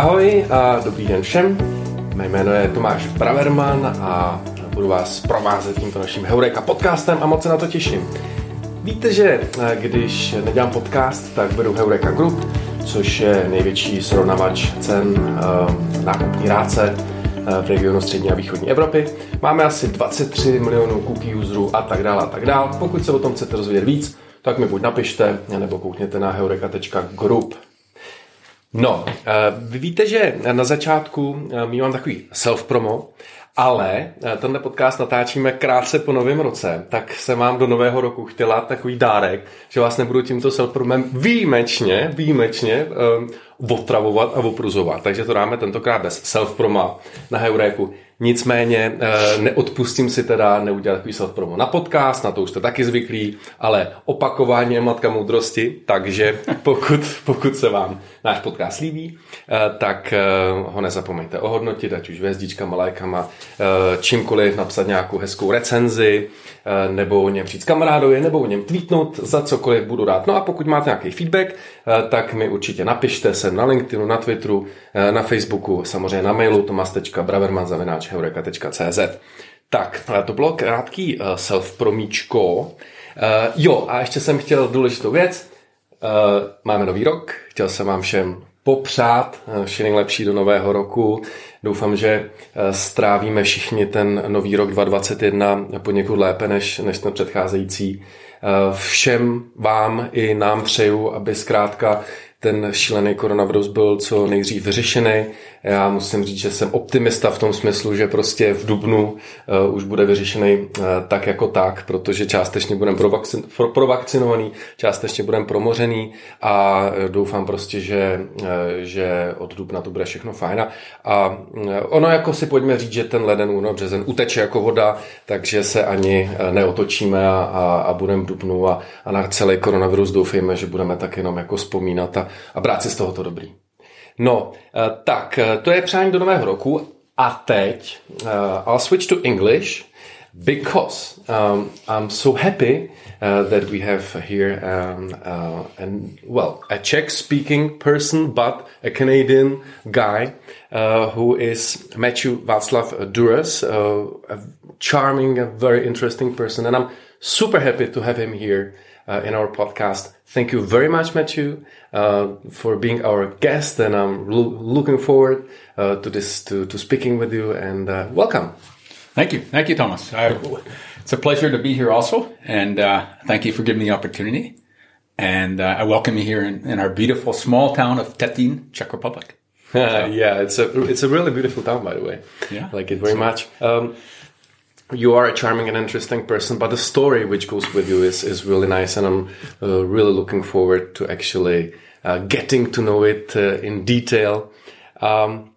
Ahoj a dobrý den všem. Mé jméno je Tomáš Braverman a budu vás provázet tímto naším Heureka podcastem a moc se na to těším. Víte, že eh, když nedělám podcast, tak vedu Heureka Group, což je největší srovnavač cen uh, nákupní ráce uh, v regionu střední a východní Evropy. Máme asi 23 milionů cookie userů a tak dále a tak dále. Pokud se o tom chcete rozvědět víc, tak mi buď napište, nebo koukněte na heureka.group. No, eh, vy víte, že na začátku eh, mám takový self-promo, ale eh, tenhle podcast natáčíme krátce po novém roce, tak se vám do nového roku chtěla takový dárek, že vás nebudu tímto self-promem výjimečně, výjimečně otravovat a opruzovat. Takže to dáme tentokrát bez self-proma na Heuréku. Nicméně eh, neodpustím si teda neudělat takový self promo na podcast, na to už jste taky zvyklí, ale opakování je matka moudrosti, takže pokud, pokud se vám náš podcast líbí, eh, tak eh, ho nezapomeňte ohodnotit, ať už hvězdičkama, lajkama, čímkoliv, napsat nějakou hezkou recenzi, nebo o něm s kamarádovi, nebo o něm tweetnout, za cokoliv budu rád. No a pokud máte nějaký feedback, tak mi určitě napište sem na LinkedInu, na Twitteru, na Facebooku, samozřejmě na mailu tomas.braverman.zavináč heureka.cz. Tak, to bylo krátký self-promíčko. Jo, a ještě jsem chtěl důležitou věc. Máme nový rok, chtěl jsem vám všem popřát vše nejlepší do nového roku. Doufám, že strávíme všichni ten nový rok 2021 poněkud lépe než, než ten předcházející. Všem vám i nám přeju, aby zkrátka ten šílený koronavirus byl co nejdřív vyřešený. Já musím říct, že jsem optimista v tom smyslu, že prostě v Dubnu uh, už bude vyřešený uh, tak jako tak, protože částečně budeme provakcin, provakcinovaný, částečně budeme promořený a uh, doufám prostě, že, uh, že od Dubna to bude všechno fajn. A ono jako si pojďme říct, že ten leden, únor, březen uteče jako voda, takže se ani neotočíme a, a, a budeme v Dubnu a, a na celý koronavirus doufejme, že budeme tak jenom jako vzpomínat a, a brát si z tohoto dobrý. No, eh, tak, eh, to je přání do nového roku a teď uh, I'll switch to English because um, I'm so happy uh, that we have here um, uh, an, well, a Czech-speaking person, but a Canadian guy uh, who is Matthew Václav Duras, a charming, a very interesting person, and I'm super happy to have him here in our podcast. Thank you very much, Matthew, uh, for being our guest, and I'm lo looking forward uh, to this to, to speaking with you. And uh, welcome. Thank you, thank you, Thomas. I, it's a pleasure to be here, also, and uh, thank you for giving me the opportunity. And uh, I welcome you here in, in, our beautiful small town of Tetín, Czech Republic. So. yeah, it's a it's a really beautiful town, by the way. Yeah, I like it very much. Um, you are a charming and interesting person, but the story which goes with you is, is really nice, and I'm uh, really looking forward to actually uh, getting to know it uh, in detail. Um,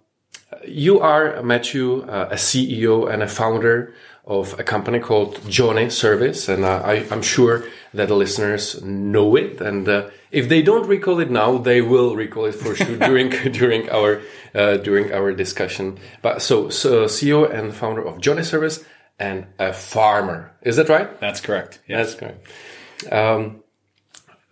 you are, Matthew, uh, a CEO and a founder of a company called Johnny Service, and uh, I, am sure that the listeners know it, and uh, if they don't recall it now, they will recall it for sure during during our during our discussion. But so, so CEO and founder of Johnny Service and a farmer. Is that right? That's correct. Yes. That's correct. Um,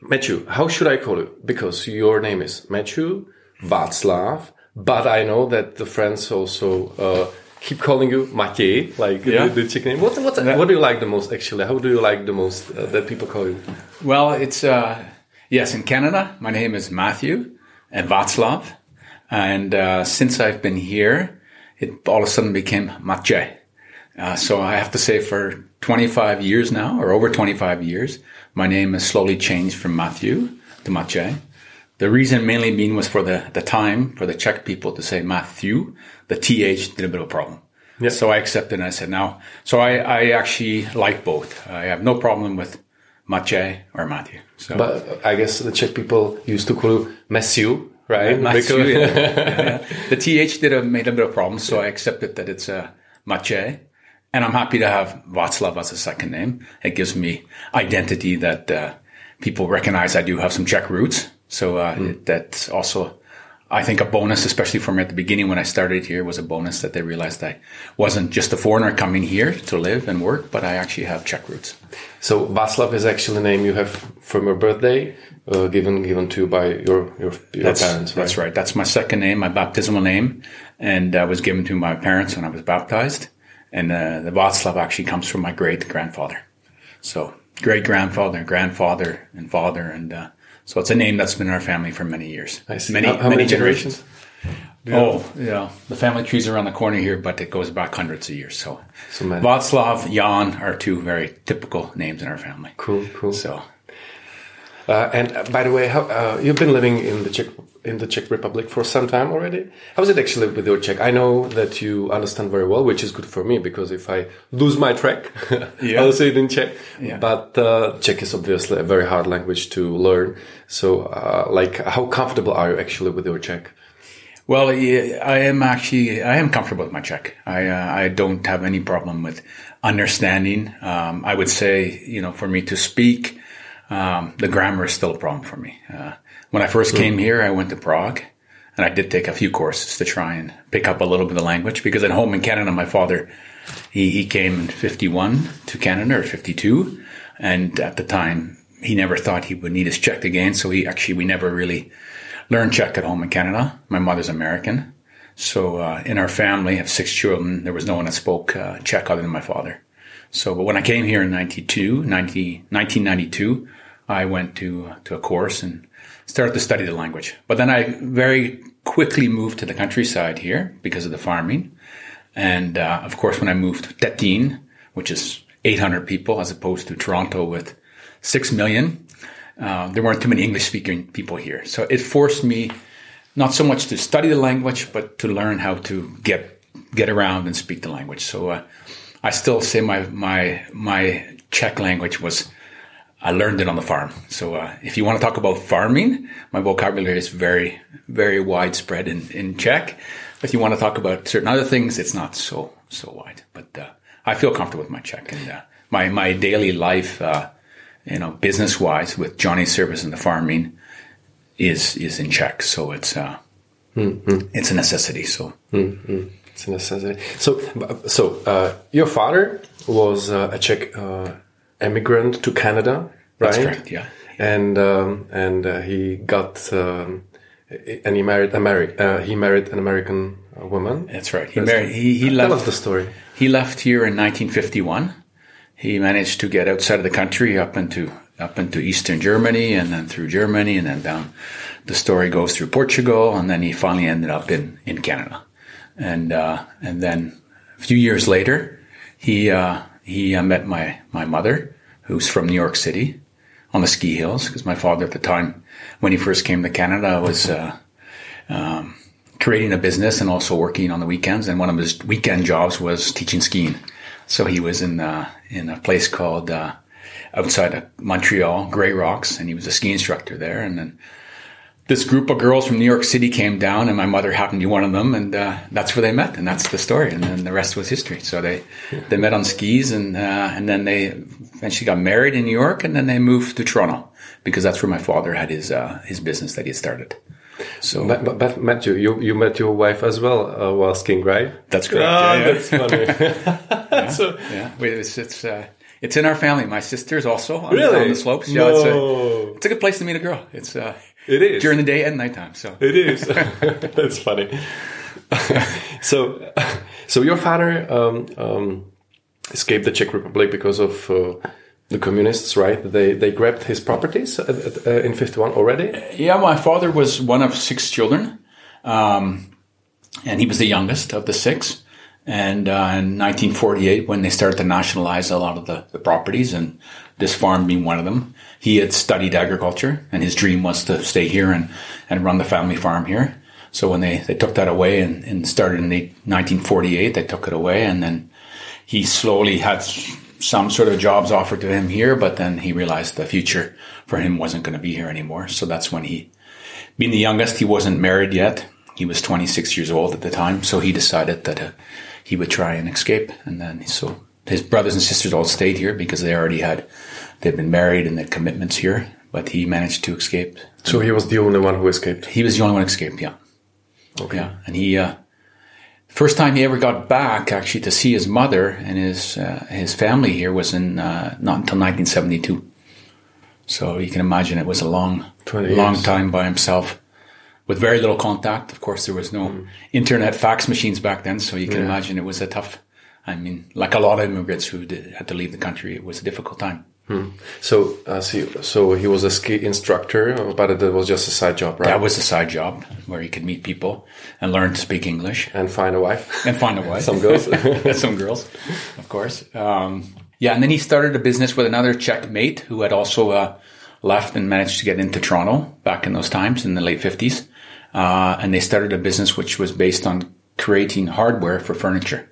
Matthew, how should I call you? Because your name is Matthew Václav, but I know that the friends also uh, keep calling you Matěj, like yeah. the, the chicken name. What, what, what do you like the most, actually? How do you like the most uh, that people call you? Well, it's, uh, yes, in Canada, my name is Matthew and Václav. And uh, since I've been here, it all of a sudden became Matěj. Uh, so I have to say for 25 years now, or over 25 years, my name has slowly changed from Matthew to Matěj. The reason mainly being was for the, the time for the Czech people to say Matthew. The TH did a bit of a problem. Yep. So I accepted and I said now. So I, I actually like both. I have no problem with Matěj or Matthew. So. But I guess the Czech people used to call you Matthew, right? Matthew, yeah. yeah. The TH did a, made a bit of a problem. So I accepted that it's a uh, Matěj. And I'm happy to have Václav as a second name. It gives me identity that uh, people recognize I do have some Czech roots. So uh, mm. that's also I think a bonus, especially for me at the beginning when I started here, was a bonus that they realized I wasn't just a foreigner coming here to live and work, but I actually have Czech roots. So Václav is actually the name you have from your birthday, uh, given given to you by your your, your that's, parents. Right? That's right. That's my second name, my baptismal name, and uh, was given to my parents when I was baptized. And uh, the Václav actually comes from my great grandfather. So great grandfather, grandfather, and father, and uh, so it's a name that's been in our family for many years. I see. Many, how, how many, generations? Oh, yeah. The family trees around the corner here, but it goes back hundreds of years. So, So many. Václav, Jan are two very typical names in our family. Cool, cool. So, Uh, and uh, by the way, how, uh, you've been living in the Czech in the Czech Republic for some time already. How is it actually with your Czech? I know that you understand very well, which is good for me because if I lose my track, Yeah. I'll say it in Czech. Yeah. But uh, Czech is obviously a very hard language to learn. So, uh, like, how comfortable are you actually with your Czech? well, I am actually I am comfortable with my Czech. I uh, I don't have any problem with understanding. Um, I would say, you know, for me to speak, um, the grammar is still a problem for me. Uh, when I first came here, I went to Prague, and I did take a few courses to try and pick up a little bit of the language because at home in Canada, my father he, he came in 51 to Canada or 52. And at the time, he never thought he would need his Czech again. So he actually, we never really learned Czech at home in Canada. My mother's American. So uh, in our family of six children, there was no one that spoke uh, Czech other than my father. So, but when I came here in 92, 90, 1992, I went to, to a course and started to study the language. But then I very quickly moved to the countryside here because of the farming. And uh, of course, when I moved to Tetín, which is 800 people as opposed to Toronto with 6 million, uh, there weren't too many English speaking people here. So it forced me not so much to study the language, but to learn how to get get around and speak the language. So uh, I still say my my my Czech language was I learned it on the farm. So uh, if you want to talk about farming, my vocabulary is very very widespread in in Czech. If you want to talk about certain other things, it's not so so wide. But uh, I feel comfortable with my Czech and uh, my my daily life. Uh, you know, business wise, with Johnny's service and the farming, is is in Czech. So it's uh, it's a necessity. So It's a necessity. So, so uh, your father was uh, a Czech uh, immigrant to Canada, right? That's correct, yeah. And um, and uh, he got um, and he married Ameri- uh, He married an American woman. that's right. He married. He he left. the story. He left here in 1951. He managed to get outside of the country up into up into eastern Germany and then through Germany and then down. The story goes through Portugal and then he finally ended up in in Canada. And uh, and then a few years later, he uh, he uh, met my my mother, who's from New York City, on the ski hills. Because my father at the time, when he first came to Canada, was uh, um, creating a business and also working on the weekends. And one of his weekend jobs was teaching skiing. So he was in uh, in a place called uh, outside of Montreal, Gray Rocks, and he was a ski instructor there. And then this group of girls from New York City came down, and my mother happened to be one of them, and uh, that's where they met, and that's the story. And then the rest was history. So they they met on skis, and uh, and then they eventually got married in New York, and then they moved to Toronto because that's where my father had his uh, his business that he had started. So But, but, but Matthew, you you met your wife as well uh, while skiing, right? that's correct. Ah, yeah, yeah. that's funny. so, Yeah, we- it's it's uh, it's in our family. My sister's also on, Really? on the slopes. Yeah, it's, a, No. it's a good place to meet a girl. It's uh, It is. during the day and nighttime. So It is. That's funny. so, so your father um, um, escaped the Czech Republic because of uh, the communists, right? They they grabbed his properties at, at, uh, in fifty one already. yeah, my father was one of six children, um, and he was the youngest of the six. And uh, in 1948, when they started to nationalize a lot of the, the properties, and this farm being one of them, he had studied agriculture, and his dream was to stay here and, and run the family farm here. So when they, they took that away and, and started in the 1948, they took it away, and then he slowly had some sort of jobs offered to him here, but then he realized the future for him wasn't going to be here anymore. So that's when he, being the youngest, he wasn't married yet. He was 26 years old at the time, so he decided that uh, he would try and escape. And then so his brothers and sisters all stayed here because they already had they'd been married and their commitments here. But he managed to escape. So he was the only one who escaped. He was the only one who escaped. Yeah, Okay. Yeah, and he uh, first time he ever got back actually to see his mother and his uh, his family here was in uh, not until 1972. So you can imagine it was a long, long years. time by himself with very little contact. Of course, there was no internet fax machines back then, so you can Mm. Yeah. imagine it was a tough. I mean, like a lot of immigrants who did, had to leave the country, it was a difficult time. So, uh, so, so he was a ski instructor, but it was just a side job, right? That was a side job where he could meet people and learn to speak English. and find a wife. and find a wife. Some girls. Some girls, of course. Um, yeah, and then he started a business with another Czech mate who had also uh, left and managed to get into Toronto back in those times in the late 50s. Uh, and they started a business which was based on creating hardware for furniture.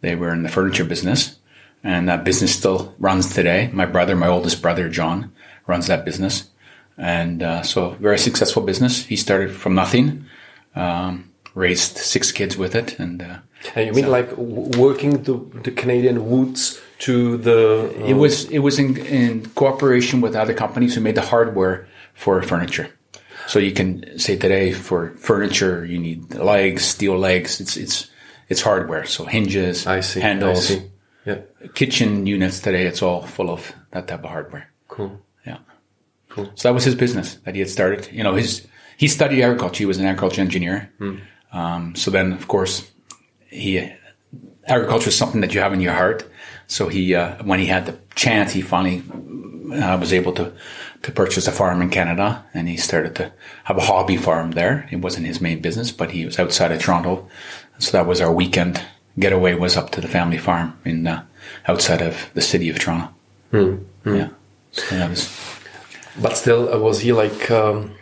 They were in the furniture business, and that business still runs today. My brother, my oldest brother, John, runs that business. And uh, so, very successful business. He started from nothing, um, raised six kids with it, and uh, and you mean like working the, the Canadian woods to the? uh, It was it was in, in cooperation with other companies who made the hardware for furniture. So you can say today for furniture you need legs, steel legs. It's it's it's hardware. So hinges, I see. handles, I see. Yeah. kitchen units today. It's all full of that type of hardware. Cool. Yeah. Cool. So that was his business that he had started. You know, his he studied agriculture. He was an agriculture engineer. Um, so then, of course, he agriculture is something that you have in your heart. So he, uh, when he had the chance, he finally uh, was able to to purchase a farm in Canada, and he started to have a hobby farm there. It wasn't his main business, but he was outside of Toronto, so that was our weekend getaway. Was up to the family farm in uh, outside of the city of Toronto. Yeah, so that was. But still, uh, was he like? Um,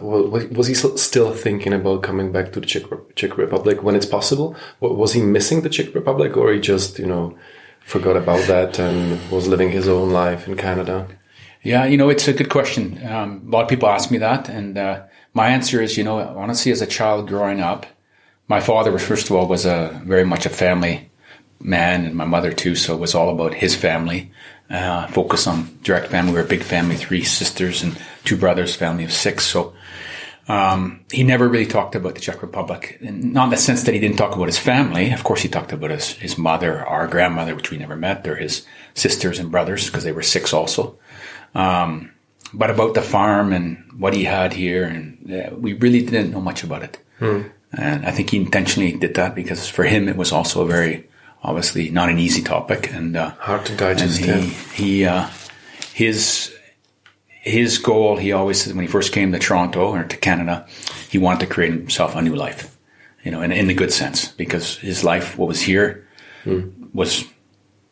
was he still thinking about coming back to the Czech, Czech Republic when it's possible? Was he missing the Czech Republic, or he just you know forgot about that and was living his own life in Canada? Yeah, you know, it's a good question. Um, a lot of people ask me that, and uh, my answer is, you know, honestly, as a child growing up, my father was first of all was a very much a family man, and my mother too. So it was all about his family. Uh, focus on direct family. We're a big family, three sisters and two brothers, family of six. So um, he never really talked about the Czech Republic, not in the sense that he didn't talk about his family. Of course, he talked about his his mother, our grandmother, which we never met. They're his sisters and brothers because they were six also Um, but about the farm and what he had here, and uh, we really didn't know much about it. And I think he intentionally did that because for him it was also a very obviously not an easy topic, and uh, Hard to digest. he yeah. he uh, his his goal he always said when he first came to Toronto or to Canada, he wanted to create himself a new life, you know, in, in the good sense because his life what was here was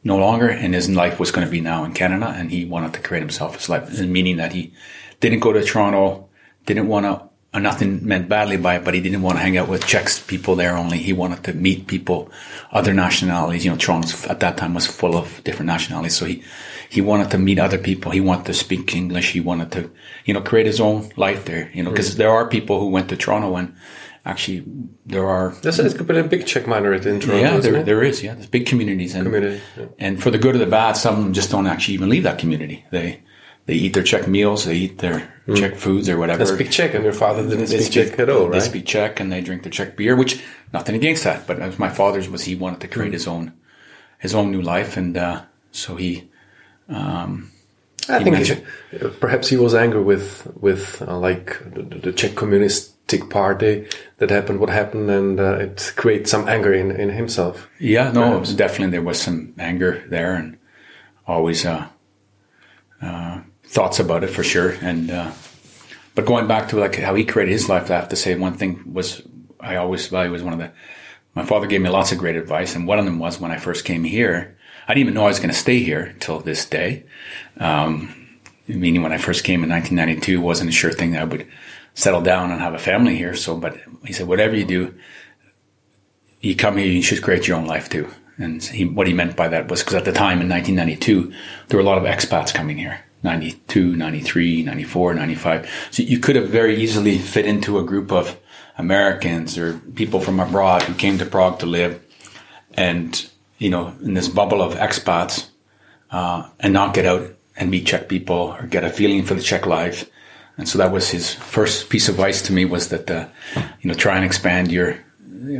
no longer, and his life was going to be now in Canada, and he wanted to create himself his life, meaning that he didn't go to Toronto, didn't want to. Nothing meant badly by it, but he didn't want to hang out with Czech people there only. He wanted to meet people, other nationalities. You know, Toronto at that time was full of different nationalities, so he he wanted to meet other people. He wanted to speak English. He wanted to, you know, create his own life there. You know, because mm. there are people who went to Toronto and actually there are There's a big Czech minority in Toronto. yeah, there, there is. Yeah, there's big communities, and Community, yeah. and for the good or the bad, some just don't actually even leave that community. They they eat their Czech meals, they eat their Czech foods or whatever. They speak Czech, and your father didn't They speak Czech at all, They speak Czech and they drink their Czech beer, which nothing against that. But as my father's was, he wanted to create Hmm. his own his own new life, and uh, so he I think mentioned- he- perhaps he was angry with with uh, like the, the Czech Communistic Party that happened, what happened, and uh, it created some anger in, in himself. Yeah, no, definitely there was some anger there, and always uh, uh, thoughts about it for sure. And uh, but going back to like how he created his life, I have to say one thing was I always value was one of the. My father gave me lots of great advice, and one of them was when I first came here. I didn't even know I was going to stay here till this day. Um, meaning when I first came in 1992, wasn't a sure thing that I would settle down and have a family here. So, but he said, whatever you do, you come here, you should create your own life too. And he, what he meant by that was because at the time in 1992, there were a lot of expats coming here 92, 93, 94, 95. So you could have very easily fit into a group of Americans or people from abroad who came to Prague to live and, you know, in this bubble of expats uh, and not get out and meet Czech people or get a feeling for the Czech life. And so that was his first piece of advice to me was that, uh, you know, try and expand your,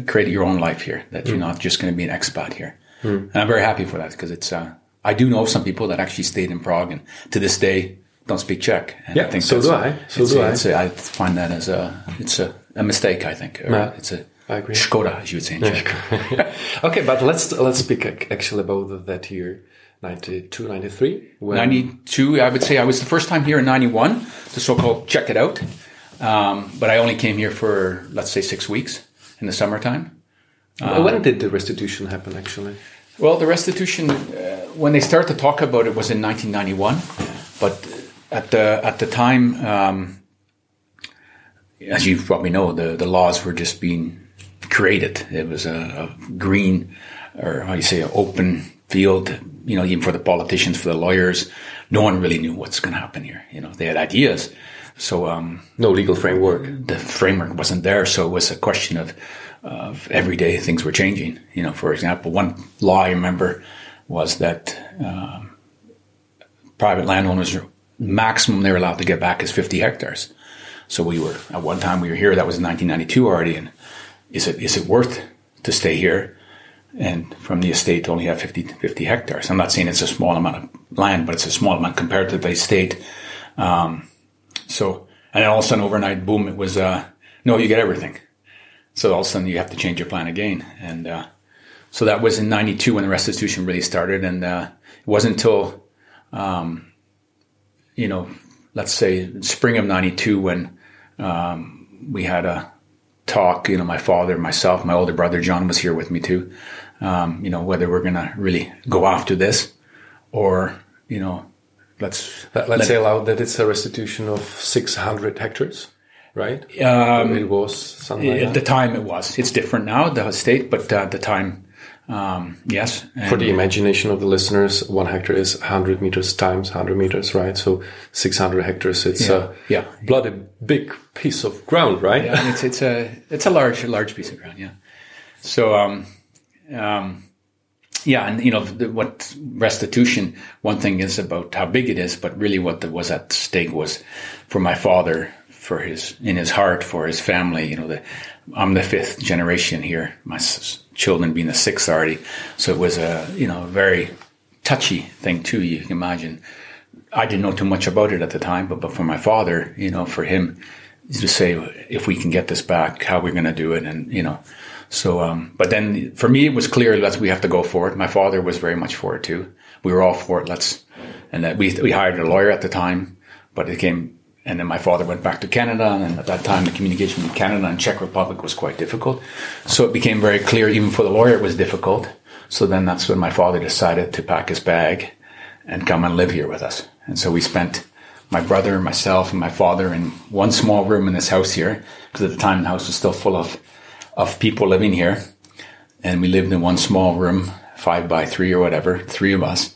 create your own life here, that you're not just going to be an expat here. And I'm very happy for that because it's, uh, I do know some people that actually stayed in Prague and to this day don't speak Czech. And Yeah, so do a- I. So do a- I. it's find that as a, it's a, a mistake, I think. Yeah, it's a, I agree. Skoda, as you would say in Czech. okay, but let's let's speak actually about that year, 92, 93. When 92, I would say I was the first time here in 91, the so-called check it out. Um, but I only came here for, let's say, six weeks in the summertime. when did the restitution happen? Actually, Well, the restitution, uh, when they started to talk about it, was in 1991. But at the at the time, um, as you probably know, the, the laws were just being created. It was a, a green, or how you say, an open field. You know, even for the politicians, for the lawyers, no one really knew what's going to happen here. You know, they had ideas. So um, no legal framework. the framework wasn't there, so it was a question of of every day things were changing. You know, for example, one law I remember was that um, private landowners maximum they were allowed to get back is 50 hectares. So we were at one time we were here. That was in 1992 already. And is it is it worth to stay here? And from the estate only have 50, 50 hectares. I'm not saying it's a small amount of land, but it's a small amount compared to the estate. Um, so, and then all of a sudden, overnight, boom! It was uh, no, you get everything. So all of a sudden, you have to change your plan again, and uh, so that was in '92 when the restitution really started, and uh, it wasn't until, um, you know, let's say spring of '92 when um, we had a talk. You know, my father, myself, my older brother John was here with me too. Um, you know, whether we're going to really go after this, or you know, let's Let, us say aloud that it's a restitution of 600 hectares, right? Um, it was something like At that. the time, it was. It's different now, the state, but uh, at the time, um, yes. And For the imagination of the listeners, one hectare is 100 meters times 100 meters, right? So 600 hectares, it's Yeah. a Yeah. bloody big piece of ground, right? Yeah, it's it's a it's a large large piece of ground. Yeah. So um, um, yeah, and you know the, what restitution. One thing is about how big it is, but really what the, was at stake was for my father, for his in his heart, for his family. You know, the, I'm the fifth generation here. My children being the sixth already, so it was a you know very touchy thing too. You can imagine. I didn't know too much about it at the time, but, but for my father, you know, for him to say, if we can get this back, how we're going to do it. And, you know, so, um, but then for me, it was clear that we have to go for it. My father was very much for it too. We were all for it. Let's, and that we, we hired a lawyer at the time, but it came, and then my father went back to Canada. And at that time, the communication with Canada and Czech Republic was quite difficult. So it became very clear, even for the lawyer, it was difficult. So then that's when my father decided to pack his bag and come and live here with us. And so we spent my brother, myself, and my father in one small room in this house here, because at the time the house was still full of of people living here, and we lived in one small room, five by three or whatever, three of us.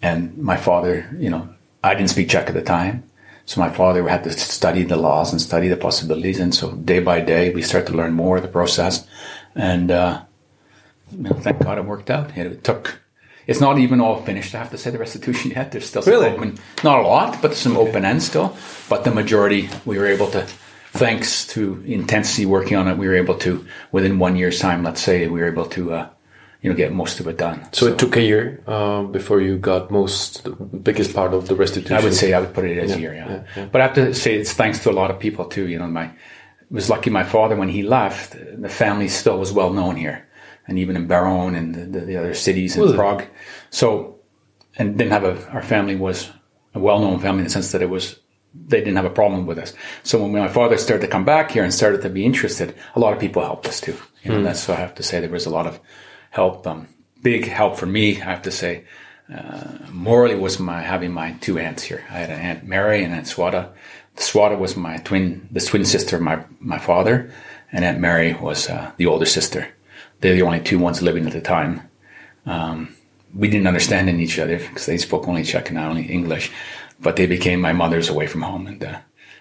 And my father, you know, I didn't speak Czech at the time, so my father had to study the laws and study the possibilities. And so day by day, we started to learn more of the process, and uh, you know, thank God it worked out. It took. It's not even all finished. I have to say the restitution yet. There's still some Really? open, not a lot, but some open ends still. But the majority, we were able to, thanks to intensity working on it, we were able to within one year's time. Let's say we were able to, uh, you know, get most of it done. So, it took a year uh, before you got most, the biggest part of the restitution. I would say I would put it as a year, yeah. yeah, yeah. But I have to say it's thanks to a lot of people too. You know, my it was lucky my father when he left, the family still was well known here, and even in Beroun and the, the, the other cities in it? Prague. So, and didn't have a our family was a well known family in the sense that it was they didn't have a problem with us. So when my father started to come back here and started to be interested, a lot of people helped us too. You know, that's so I have to say there was a lot of help. Um, big help for me, I have to say. Uh, morally was my having my two aunts here. I had an aunt Mary and Aunt Swada. Swada was my twin, the twin sister of my my father, and Aunt Mary was uh, the older sister. They're the only two ones living at the time. Um, we didn't understand each other because they spoke only Czech and not only English, but they became my mothers away from home, and uh,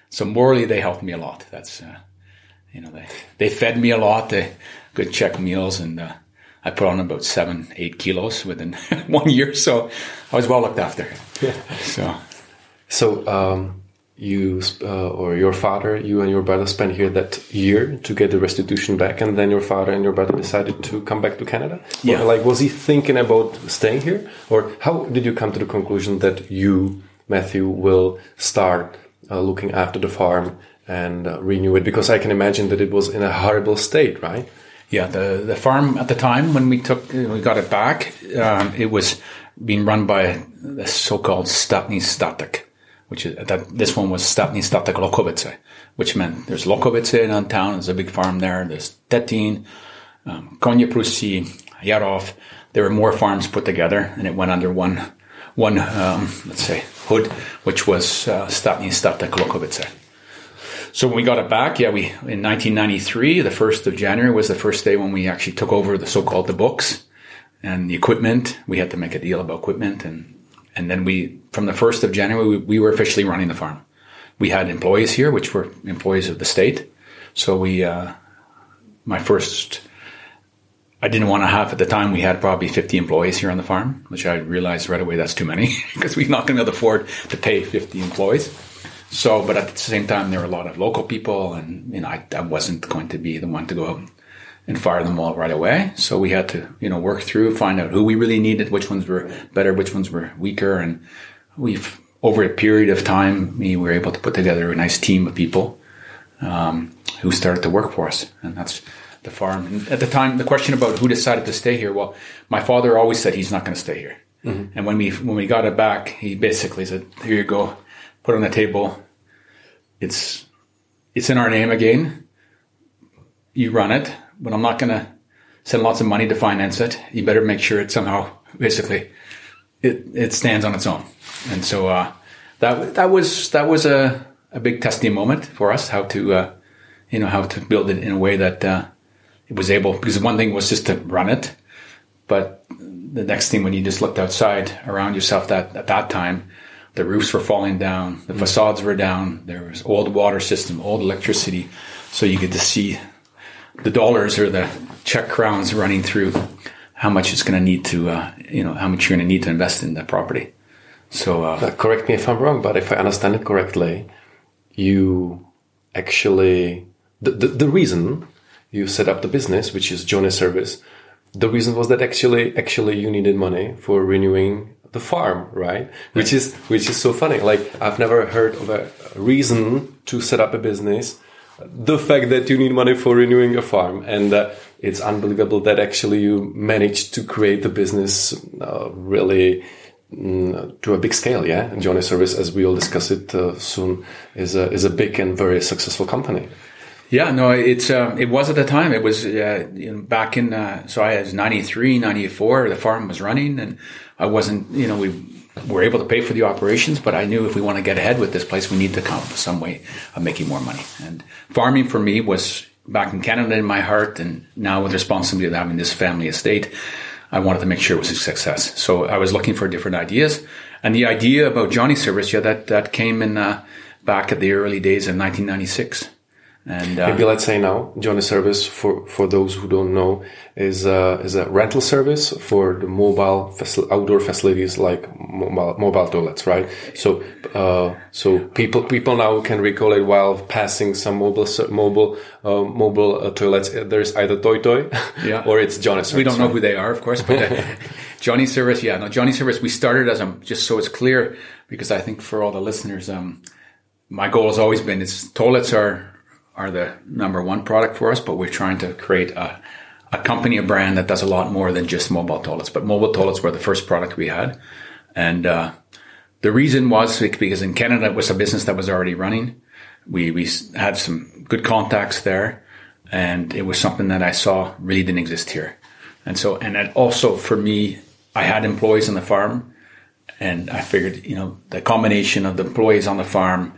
so morally they helped me a lot. That's uh, you know they they fed me a lot, they, good Czech meals, and uh, I put on about seven eight kilos within one year, so I was well looked after. Yeah. So So, um, you uh, or your father, you and your brother spent here that year to get the restitution back, and then your father and your brother decided to come back to Canada. Yeah. Like, was he thinking about staying here, or how did you come to the conclusion that you, Matthew, will start uh, looking after the farm and uh, renew it? Because I can imagine that it was in a horrible state, right? Yeah, the the farm at the time when we took we got it back, um, it was being run by the so-called Statny Statek, which is that this one was Statny Statek Lokovice, which meant there's Lokovice in town. There's a big farm there. There's Tetin, um, Koněprusy, Yarov. There were more farms put together, and it went under one one um, let's say hood, which was uh, Statny Statek Lokovice. So when we got it back, yeah, we in 1993, the first of January was the first day when we actually took over the so-called the books and the equipment. We had to make a deal about equipment, and and then we from the first of January we, we were officially running the farm. We had employees here, which were employees of the state. So we, uh, my first, I didn't want to have at the time. We had probably 50 employees here on the farm, which I realized right away that's too many because we're not going to be able to afford to pay 50 employees. So, but at the same time, there were a lot of local people, and you know, I, I wasn't going to be the one to go out and fire them all right away. So we had to, you know, work through, find out who we really needed, which ones were better, which ones were weaker, and we've over a period of time, we were able to put together a nice team of people um, who started to work for us, and that's the farm. And at the time, the question about who decided to stay here, well, my father always said he's not going to stay here. Mm-hmm. And when we when we got it back, he basically said, "Here you go, put on the table. It's it's in our name again. You run it, but I'm not going to send lots of money to finance it. You better make sure it somehow, basically, it it stands on its own." And so uh, that that was that was a a big testing moment for us how to uh, you know how to build it in a way that uh, it was able because one thing was just to run it, but the next thing when you just looked outside around yourself that at that time the roofs were falling down, the facades were down, there was old water system, old electricity, so you get to see the dollars or the Czech crowns running through how much it's going to need to uh, you know how much you're going to need to invest in that property. So uh, Uh, correct me if I'm wrong, but if I understand it correctly, you actually the, the, the reason you set up the business, which is Johnny Service, the reason was that actually actually you needed money for renewing the farm, right? Which is which is so funny. Like I've never heard of a reason to set up a business. The fact that you need money for renewing a farm, and uh, it's unbelievable that actually you managed to create the business uh, really mm, to a big scale. Yeah, and Johnny Service, as we will discuss it uh, soon, is a is a big and very successful company. Yeah, no, it's um, it was at the time. It was uh, you know, back in uh, so I was 93, 94, The farm was running, and I wasn't. You know, we were able to pay for the operations, but I knew if we want to get ahead with this place, we need to come up with some way of making more money. And farming for me was back in Canada in my heart, and now with the responsibility of having this family estate, I wanted to make sure it was a success. So I was looking for different ideas, and the idea about Johnny Service, yeah, that that came in uh, back at the early days of 1996. And uh, Maybe let's say now, Johnny Service for for those who don't know is a, is a rental service for the mobile facil- outdoor facilities like mobile mobile toilets, right? So uh, so people people now can recall it while passing some mobile mobile uh, mobile uh, toilets. There's either TOI TOI, Yeah. or it's Johnny Service. we don't know right? who they are, of course, but uh, Johnny Service, yeah, no, Johnny Service. We started as a just so it's clear because I think for all the listeners, um, my goal has always been is toilets are are the number one product for us, but we're trying to create a a company, a brand that does a lot more than just mobile toilets. But mobile toilets were the first product we had, and uh, the reason was because in Canada it was a business that was already running. We we had some good contacts there, and it was something that I saw really didn't exist here. And so, and also for me, I had employees on the farm, and I figured, you know, the combination of the employees on the farm,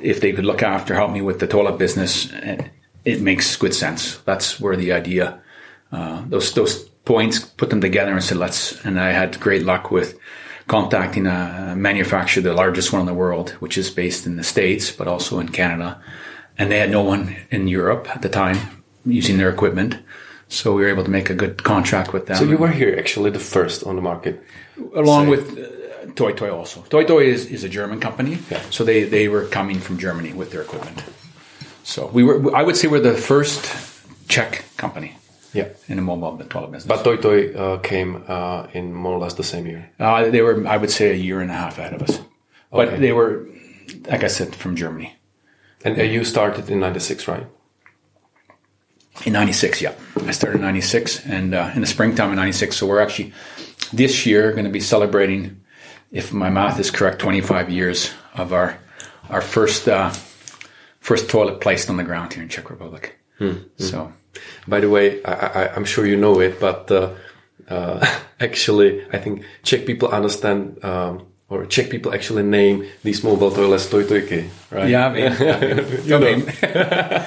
if they could look after, help me with the toilet business, it, it makes good sense. That's where the idea, uh, those those points, put them together and said, let's. And I had great luck with contacting a manufacturer, the largest one in the world, which is based in the States, but also in Canada. And they had no one in Europe at the time using their equipment. So we were able to make a good contract with them. So you were here actually the first on the market. along Say. with TOI TOI also. TOI TOI is, is a German company, Yeah. so they, they were coming from Germany with their equipment. So we were, I would say, we're the first Czech company Yeah. in the mobile toilet business. But TOI TOI uh, came uh, in more or less the same year. uh, they were, I would say, a year and a half ahead of us. But Okay. they were, like I said, from Germany. And uh, you started in 96, right? In 96, yeah. I started in 96 and uh, in the springtime of 96. So we're actually this year going to be celebrating, if my math is correct, 25 years of our our first uh, first toilet placed on the ground here in Czech Republic. So By the way, I, I, I'm sure you know it, but uh, uh, actually, I think Czech people understand, um, or Czech people actually name these mobile toilets Tojtojky, right? yeah, I mean, You know.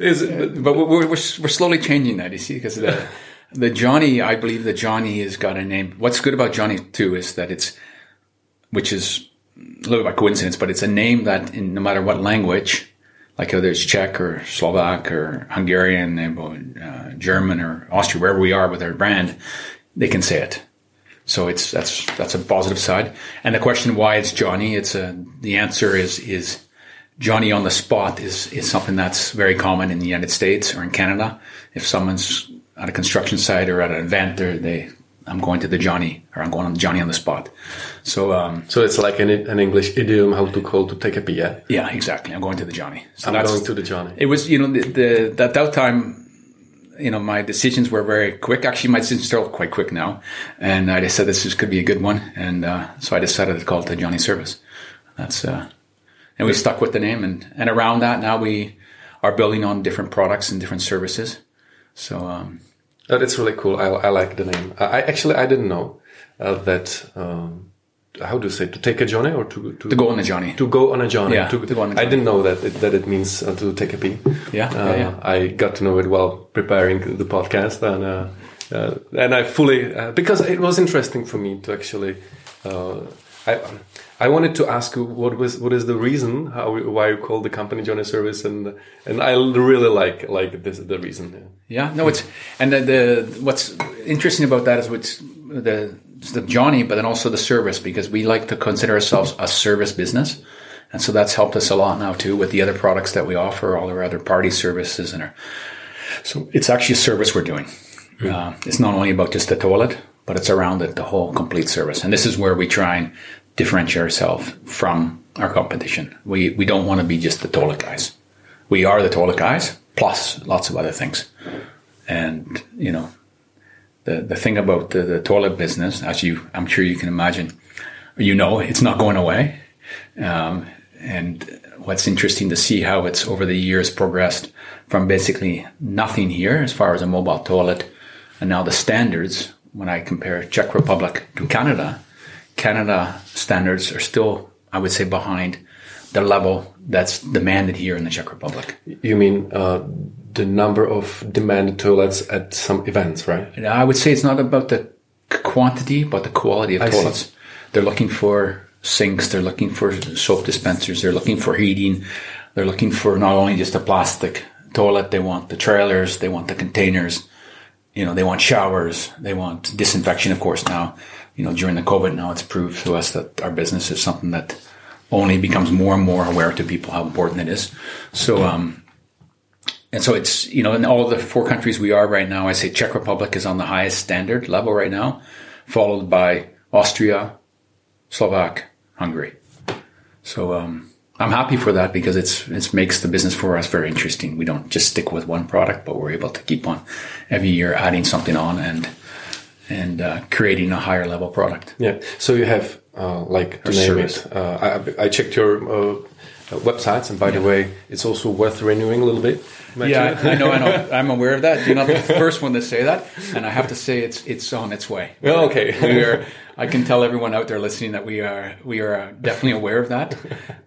Is- but we're, we're, we're slowly changing that, you see, because the, the Johnny, I believe that Johnny has got a name. What's good about Johnny too is that it's, which is a little bit by coincidence, but it's a name that in no matter what language, like whether it's Czech or Slovak or Hungarian, uh, German or Austria, wherever we are with our brand, they can say it. So it's that's that's a positive side. And the question why it's Johnny, it's a the answer is is Johnny on the spot is is something that's very common in the United States or in Canada. If someone's at a construction site or at an event, they I'm going to the Johnny or I'm going on Johnny on the spot. So um, So it's like an, an English idiom how to call to take a pee. Yeah? yeah, exactly. I'm going to the Johnny. So I'm going to the Johnny. It was you know the, the at that time. You know, my decisions were very quick. Actually, my decisions are quite quick now. And I decided this is, could be a good one. And, uh, so I decided to call it the Johnny Service. That's, uh, and we stuck with the name and, and around that now we are building on different products and different services. So, um, Oh, that's really cool. I, I like the name. I, I actually I didn't know uh, that. Um, how do you say to take a Johnny or to to go on a journey to go on a journey Yeah, to go on a I Johnny. didn't know that it, that it means uh, to take a pee. Yeah, uh, yeah, yeah. I got to know it while preparing the podcast, and uh, uh, and I fully uh, because it was interesting for me to actually. Uh, I I wanted to ask you what was what is the reason how why you call the company Johnny Service and and I really like like this the reason. Yeah. Yeah, no, it's and the, the what's interesting about that is what's the the Johnny, but then also the service because we like to consider ourselves a service business, and so that's helped us a lot now too with the other products that we offer, all our other party services, and our so it's actually a service we're doing. Uh, it's not only about just the toilet, but it's around it, the whole complete service, and this is where we try and differentiate ourselves from our competition. We we don't want to be just the toilet guys. We are the toilet guys plus lots of other things. And you know, the the thing about the, the toilet business, as you I'm sure you can imagine, you know, it's not going away. Um, and what's interesting to see how it's over the years progressed from basically nothing here as far as a mobile toilet, and now the standards. When I compare Czech Republic to Canada, Canada standards are still, I would say, behind the level that's demanded here in the Czech Republic. You mean uh, the number of demanded toilets at some events, right? And I would say it's not about the quantity, but the quality of I see. toilets. They're looking for sinks, they're looking for soap dispensers, they're looking for heating, they're looking for not only just a plastic toilet, they want the trailers, they want the containers, you know, they want showers, they want disinfection, of course, now. You know, during the COVID now, it's proved to us that our business is something that only becomes more and more aware to people how important it is. So, um, and so it's, you know, in all the four countries we are right now, I say Czech Republic is on the highest standard level right now, followed by Austria, Slovak, Hungary. So, um, I'm happy for that because it's, it makes the business for us very interesting. We don't just stick with one product, but we're able to keep on every year adding something on and, and, uh, creating a higher level product. Yeah. So you have uh, like to name service. it. Uh, I, I checked your uh, websites, and by the way, it's also worth renewing a little bit. Yeah, I know, I know. I'm aware of that. You're not the first one to say that, and I have to say it's it's on its way. Oh, okay. we are. I can tell everyone out there listening that we are we are definitely aware of that,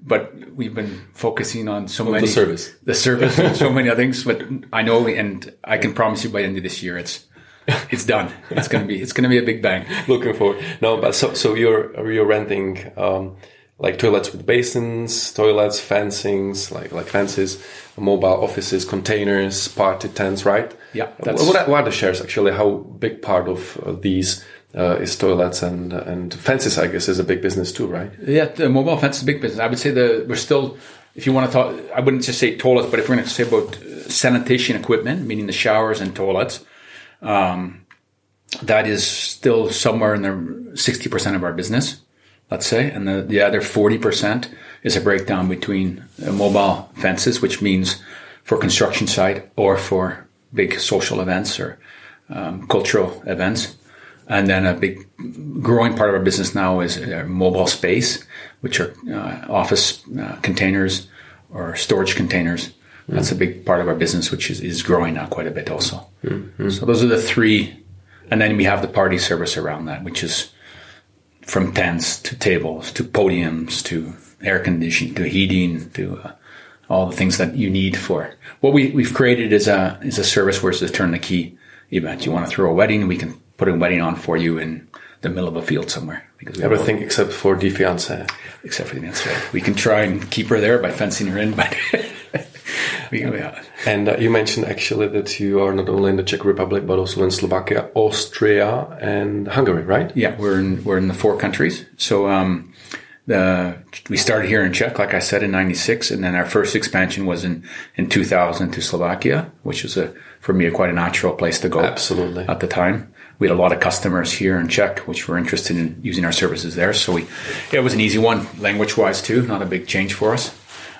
but we've been focusing on so many the service. the service, and so many other things. But I know, and I can promise you by the end of this year, it's it's done. It's gonna be it's gonna be a big bang. Looking forward. No, but so so you're you're renting um, like toilets with basins, toilets, fencings, like like fences, mobile offices, containers, party tents, right? Yeah, What that's- what are, the shares actually? How big part of uh, these uh, is toilets and and fences. I guess is a big business too, right? Yeah, the mobile fence is a big business. I would say the we're still. If you want to talk, I wouldn't just say toilets, but if we're going to say about sanitation equipment, meaning the showers and toilets, um, that is still somewhere in the sixty percent of our business, let's say, and the, the other forty percent is a breakdown between uh, mobile fences, which means for construction site or for big social events or um, cultural events. And then a big growing part of our business now is uh, mobile space, which are uh, office uh, containers or storage containers. That's a big part of our business, which is, is growing now quite a bit also. Mm-hmm. So those are the three. And then we have the party service around that, which is from tents to tables to podiums to air conditioning to heating to uh, all the things that you need for what we, we've created is a, is a service where it's a turn the key event. You want to throw a wedding, we can put a wedding on for you in the middle of a field somewhere. Because everything except for the fiance. Except for the fiance. We can try and keep her there by fencing her in, but we, yeah. And uh, you mentioned actually that you are not only in the Czech Republic but also in Slovakia, Austria, and Hungary, right? Yeah, we're in we're in the four countries. So um, the we started here in Czech, like I said, in '96, and then our first expansion was in in 2000 to Slovakia, which was a for me a quite a natural place to go. Absolutely. At the time we had a lot of customers here in Czech, which were interested in using our services there. So we, yeah, it was an easy one, language wise too, not a big change for us.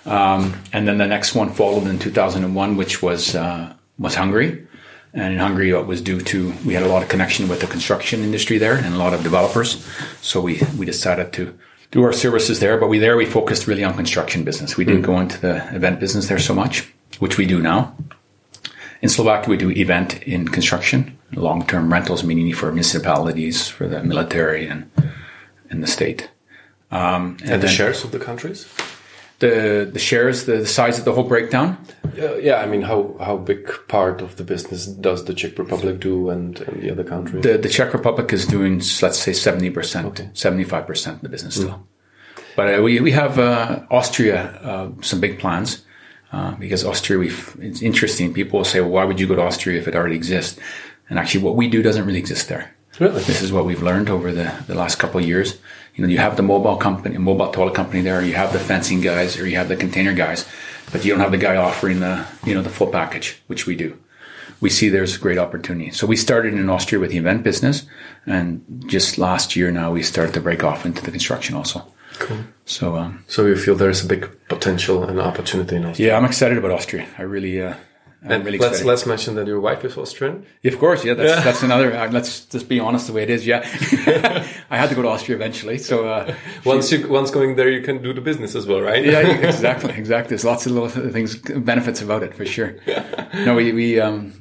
Um, and then the next one followed in 2001, which was uh, was Hungary. And in Hungary, it was due to we had a lot of connection with the construction industry there and a lot of developers. So we we decided to do our services there. But we there we focused really on construction business. We didn't mm. go into the event business there so much, which we do now. In Slovakia, we do event in construction, long-term rentals, meaning for municipalities, for the military, and and the state. Um, and, and the shares of the countries. The the shares, the, the size of the whole breakdown. Uh, yeah, I mean, how how big part of the business does the Czech Republic do, and, and the other countries? The the Czech Republic is doing, let's say, seventy percent, seventy five percent of the business still. Mm. But uh, we we have uh, Austria uh, some big plans. Uh, because Austria, it's interesting. People will say, well, why would you go to Austria if it already exists? And actually, what we do doesn't really exist there. Really? This is what we've learned over the, the last couple of years. You know, you have the mobile company, mobile toilet company there, you have the fencing guys, or you have the container guys, but you don't have the guy offering the, you know, the full package, which we do. We see there's a great opportunity. So we started in Austria with the event business, and just last year now we started to break off into the construction also. Cool. So, um, so you feel there's a big potential and opportunity in Austria? Yeah, I'm excited about Austria. I really, uh, I'm really let's let's mention that your wife is Austrian. Of course, yeah. That's, yeah. that's another. Uh, let's just be honest the way it is. Yeah, I had to go to Austria eventually. So uh, once you once going there, you can do the business as well, right? yeah, exactly, exactly. There's lots of little things, benefits about it for sure. No, we we um,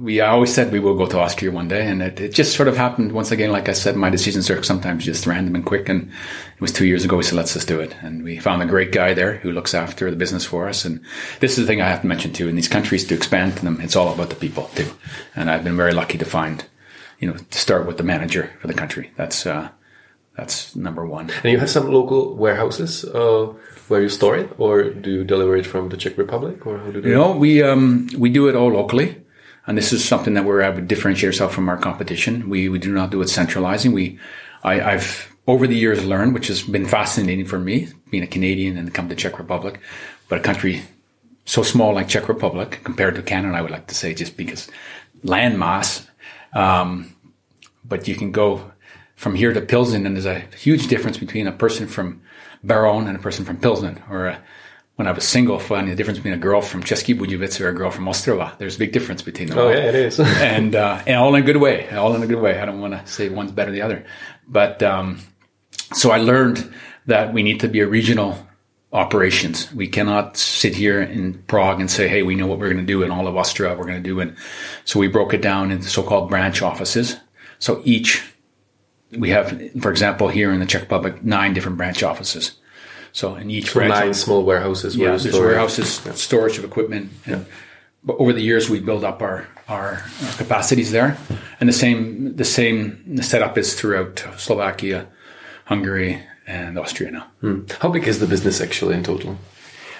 we always said we will go to Austria one day, and it, it, just sort of happened once again. Like I said, my decisions are sometimes just random and quick. And it was two years ago. We said, let's just do it. And we found a great guy there who looks after the business for us. And this is the thing I have to mention too. In these countries, to expand to them, it's all about the people too. And I've been very lucky to find, you know, to start with the manager for the country. That's uh, that's number one. And you have some local warehouses uh, where you store it, or do you deliver it from the Czech Republic, or how do you? Know, we um, we do it all locally. And this is something that we're able to differentiate ourselves from our competition. We, we do not do it centralizing. We, I, I've over the years learned, which has been fascinating for me, being a Canadian and come to Czech Republic, but a country so small like Czech Republic compared to Canada, I would like to say, just because land mass. Um, but you can go from here to Pilsen, and there's a huge difference between a person from Beroun and a person from Pilsen, or a, when I was single, finding the difference between a girl from České Budějovice or a girl from Ostrava. There's a big difference between them. Oh, all. yeah, it is. and, uh, and all in a good way, all in a good way. I don't want to say one's better than the other. But, um, so I learned that we need to be a regional operations. We cannot sit here in Prague and say, Hey, we know what we're going to do in all of Austria. We're going to do. And so we broke it down into so-called branch offices. So each, we have, for example, here in the Czech Republic, nine different branch offices. So in each so nine small warehouses. Yeah, there's warehouses, yeah. storage of equipment. And, but over the years, we build up our, our, our capacities there, and the same the same setup is throughout Slovakia, Hungary, and Austria now. Hmm. How big is the business actually in total?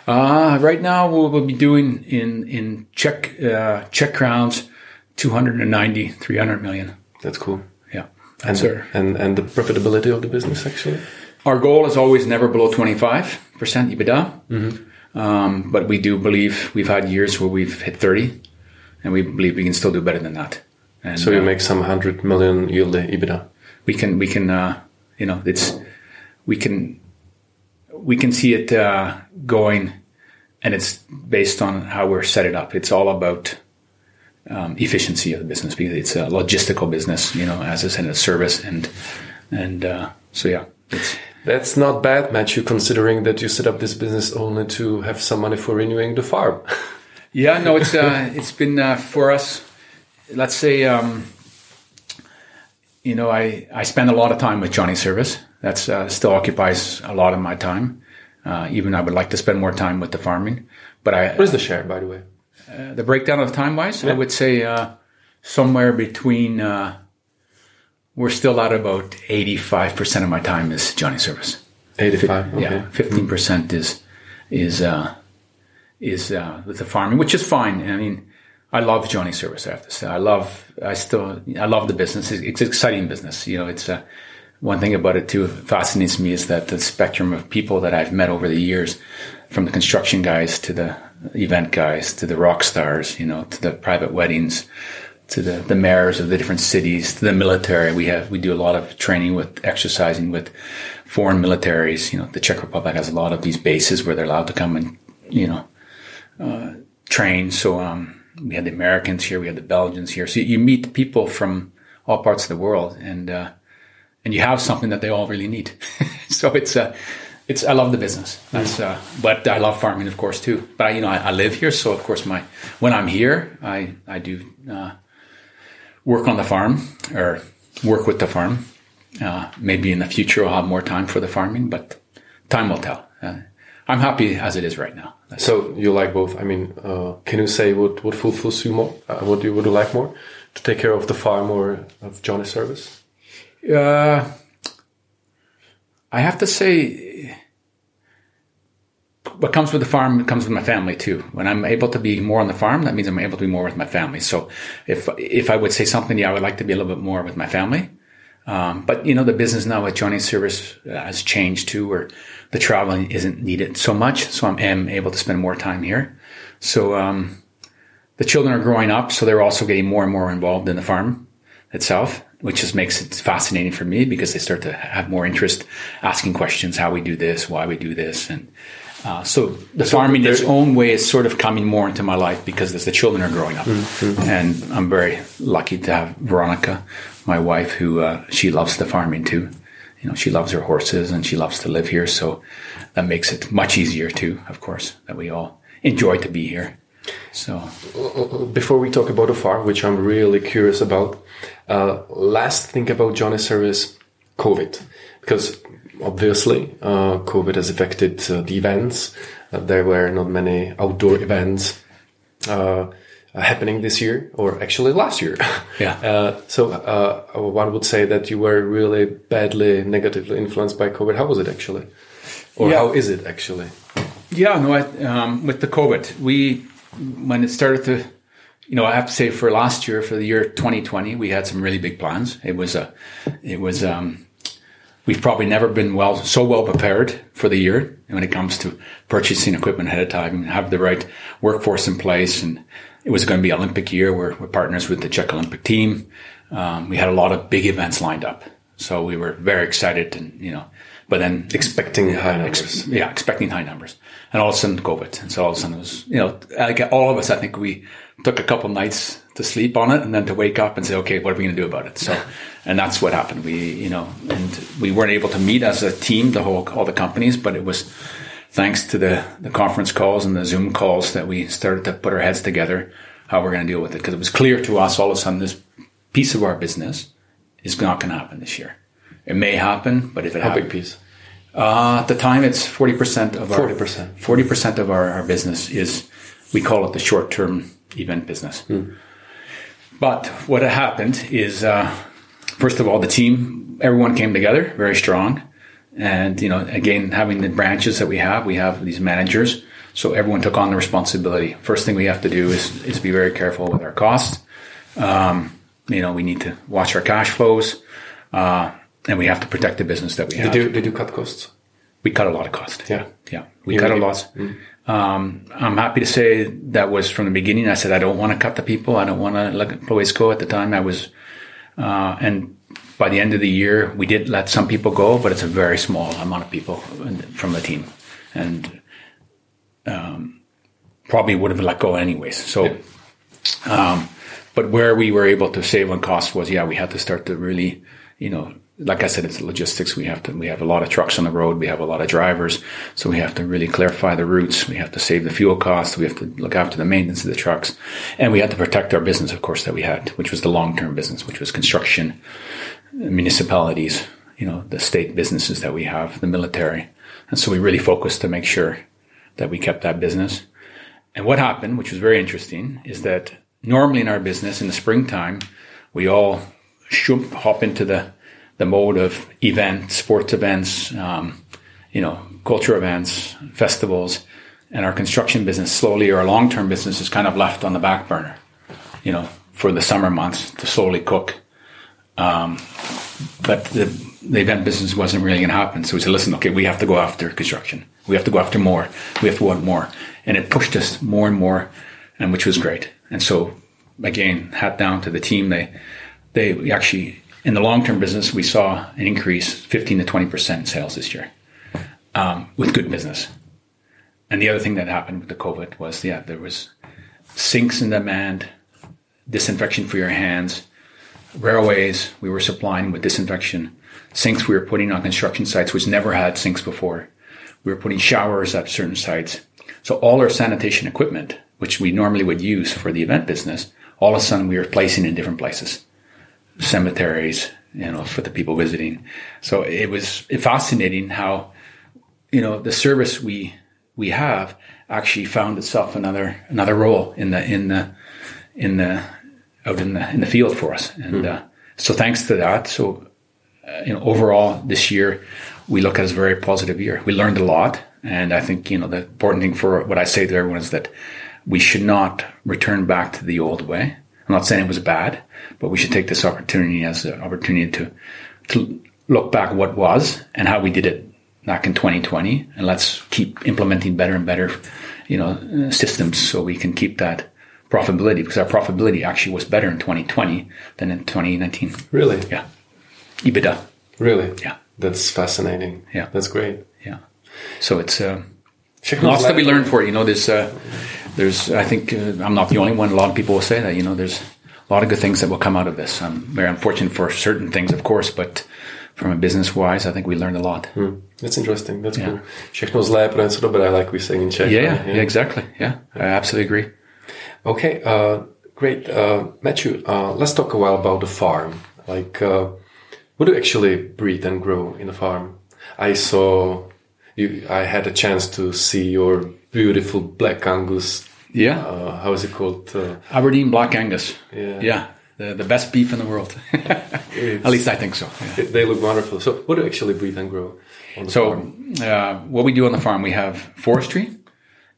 Uh, right now, we'll, we'll be doing in in Czech uh, Czech crowns, 290, 300 million. That's cool. Yeah. and, Sir. and and the profitability of the business actually. Our goal is always never below 25% EBITDA. Um, but we do believe we've had years where we've hit 30 and we believe we can still do better than that. And So you uh, make some hundred million yearly EBITDA. we can, we can, uh, you know, it's, we can, we can see it, uh, going and it's based on how we're set it up. It's all about, um, efficiency of the business because it's a logistical business, you know, as I said, a service and, and, uh, so yeah, it's, That's not bad, Matthew, considering that you set up this business only to have some money for renewing the farm. Yeah, no, it's uh, it's been uh, for us. Let's say, um, you know, I I spend a lot of time with Johnny Service. That's uh, still occupies a lot of my time. Uh, even I would like to spend more time with the farming, but I what is the share, by the way? uh, the breakdown of time wise, I would say uh, somewhere between. We're still at about eighty five percent of my time is Johnny Service. 85. Okay. Yeah, fifteen percent is is uh, is uh, with the farming, which is fine. I mean, I love Johnny Service. I have to say, I love. I still I love the business. It's, it's an exciting business. You know, it's uh, one thing about it too fascinates me is that the spectrum of people that I've met over the years, from the construction guys to the event guys to the rock stars, you know, to the private weddings, to the, the mayors of the different cities, to the military. We have we do a lot of training with exercising with foreign militaries. You know, the Czech Republic has a lot of these bases where they're allowed to come and you know uh, train. So um, we had the Americans here, we had the Belgians here. So you meet people from all parts of the world, and uh, and you have something that they all really need. so it's uh, it's I love the business. That's uh, but I love farming, of course, too. But you know, I, I live here, so of course, my when I'm here, I I do uh, work on the farm or work with the farm. Uh, maybe in the future I'll have more time for the farming, but time will tell. Uh, I'm happy as it is right now. That's- So you like both. I mean, uh, can you say what, what fulfills you more? Uh, what do you, would you like more? To take care of the farm or of Johnny's service? Uh, I have to say, what comes with the farm comes with my family too. When I'm able to be more on the farm, that means I'm able to be more with my family. So if if I would say something, yeah, I would like to be a little bit more with my family. Um, but you know, the business now with Johnny's service uh, has changed too, where the traveling isn't needed so much. So I'm am able to spend more time here. So um, the children are growing up, so they're also getting more and more involved in the farm itself, which just makes it fascinating for me because they start to have more interest, asking questions, how we do this, why we do this, and uh, so the farming in its own way is sort of coming more into my life because as the children are growing up, and I'm very lucky to have Veronica, my wife, who uh, she loves the farming too. You know, she loves her horses and she loves to live here, so that makes it much easier too. Of course, that we all enjoy to be here. So Before we talk about the farm, which I'm really curious about, uh, last thing about Johnny's service, COVID, because obviously uh, COVID has affected uh, the events. Uh, there were not many outdoor events uh, happening this year, or actually last year. Yeah. Uh, so uh, one would say that you were really badly negatively influenced by COVID. How was it actually, or Yeah. how is it actually? Yeah, no, I, um, with the COVID, we, when it started to, you know, I have to say for last year, for the year 2020, we had some really big plans. It was a, it was, um, we've probably never been well, so well prepared for the year when it comes to purchasing equipment ahead of time and have the right workforce in place. And it was going to be Olympic year. We're, we're partners with the Czech Olympic team. Um, we had a lot of big events lined up. So we were very excited and, you know, but then Expecting high numbers. Ex- yeah, expecting high numbers. And all of a sudden, COVID. And so all of a sudden, it was, you know, like all of us, I think we took a couple nights to sleep on it and then to wake up and say, okay, what are we going to do about it? So, and that's what happened. We, you know, and we weren't able to meet as a team, the whole, all the companies, but it was thanks to the, the conference calls and the Zoom calls that we started to put our heads together how we're going to deal with it. Because it was clear to us all of a sudden this piece of our business is not going to happen this year. It may happen, but if it How happens, big piece? uh, at the time, it's forty percent of our 40%. Forty percent of our, our business is we call it the short term event business. But what happened is, uh, first of all, the team, everyone came together very strong, and you know, again, having the branches that we have, we have these managers, so everyone took on the responsibility. First thing we have to do is is be very careful with our costs. Um, you know, we need to watch our cash flows. uh, and we have to protect the business that we have. Did you did you cut costs? we cut a lot of cost. Yeah. Yeah. We You cut a really- lot. Um, I'm happy to say that was from the beginning. I said, I don't want to cut the people. I don't want to let employees go at the time. I was, uh, and by the end of the year, we did let some people go, but it's a very small amount of people from the team and, um, probably would have let go anyways. So, um, but where we were able to save on costs was, yeah, we had to start to really, you know, like I said, it's logistics. We have to, we have a lot of trucks on the road. We have a lot of drivers. So we have to really clarify the routes. We have to save the fuel costs. We have to look after the maintenance of the trucks. And we had to protect our business, of course, that we had, which was the long-term business, which was construction, municipalities, you know, the state businesses that we have, the military. And so we really focused to make sure that we kept that business. And what happened, which was very interesting, is that normally in our business in the springtime, we all shoop, hop into the, the mode of event, sports events, um, you know, culture events, festivals, and our construction business slowly, or our long-term business is kind of left on the back burner, you know, for the summer months to slowly cook. Um, but the, the event business wasn't really going to happen. So we said, listen, okay, we have to go after construction. We have to go after more. We have to want more. And it pushed us more and more, and which was great. And so again, hat down to the team. They, they actually, in the long-term business, we saw an increase 15 to 20% in sales this year, um, with good business. And the other thing that happened with the COVID was, yeah, there was sinks in demand, disinfection for your hands, railways we were supplying with disinfection, sinks we were putting on construction sites which never had sinks before. We were putting showers at certain sites. So all our sanitation equipment, which we normally would use for the event business, all of a sudden we were placing in different places, cemeteries, you know, for the people visiting. So it was fascinating how, you know, the service we we have actually found itself another another role in the in the in the out in the in the field for us. And uh, so thanks to that, so uh, you know, overall this year we look at as a very positive year. We learned a lot, and I think you know the important thing for what I say to everyone is that we should not return back to the old way. I'm not saying it was bad, but we should take this opportunity as an opportunity to to look back what was and how we did it back in 2020, and let's keep implementing better and better, you know, systems so we can keep that profitability because our profitability actually was better in 2020 than in 2019. Really? Yeah, EBITDA. Really? Yeah, That's fascinating. Yeah. That's great. yeah. So it's uh, lots that we learned for it. You know, there's uh, there's I think uh, I'm not the only one. A lot of people will say that. You know, there's a lot of good things that will come out of this. I'm very unfortunate for certain things, of course, but from a business wise, I think we learned a lot. Hmm. That's interesting. That's Yeah. cool. Všechno zlé pro něco dobré, like we say in Czech. Yeah, right? yeah, yeah, exactly. Yeah, I absolutely agree. Okay, uh, great. Uh, Matthew, uh, let's talk a while about the farm. Like, uh, what do you actually breed and grow in a farm? I saw you. I had a chance to see your beautiful black Angus. Yeah, Uh, how is it called? Uh, Aberdeen Black Angus. Yeah. yeah, the the best beef in the world. At least I think so. yeah. they look wonderful. So, what do you actually breed and grow on the So, farm? uh, what we do on the farm, we have forestry.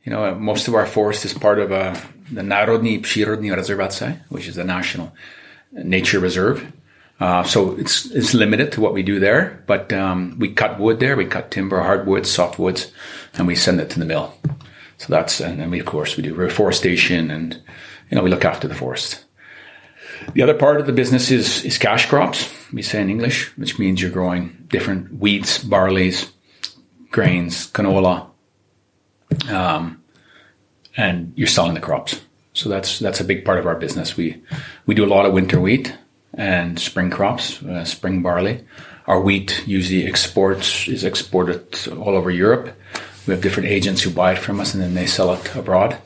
You know, uh, most of our forest is part of uh, the Národní přírodní rezervace, which is a national nature reserve. Uh, so it's it's limited to what we do there, but um, we cut wood there. We cut timber, hardwoods, softwoods, and we send it to the mill. So that's and then we of course we do reforestation and you know we look after the forest. The other part of the business is is cash crops. We say in English, which means you're growing different wheats, barleys, grains, canola, um, and you're selling the crops. So that's that's a big part of our business. We we do a lot of winter wheat and spring crops, uh, spring barley. Our wheat usually exports is exported all over Europe. We have different agents who buy it from us and then they sell it abroad.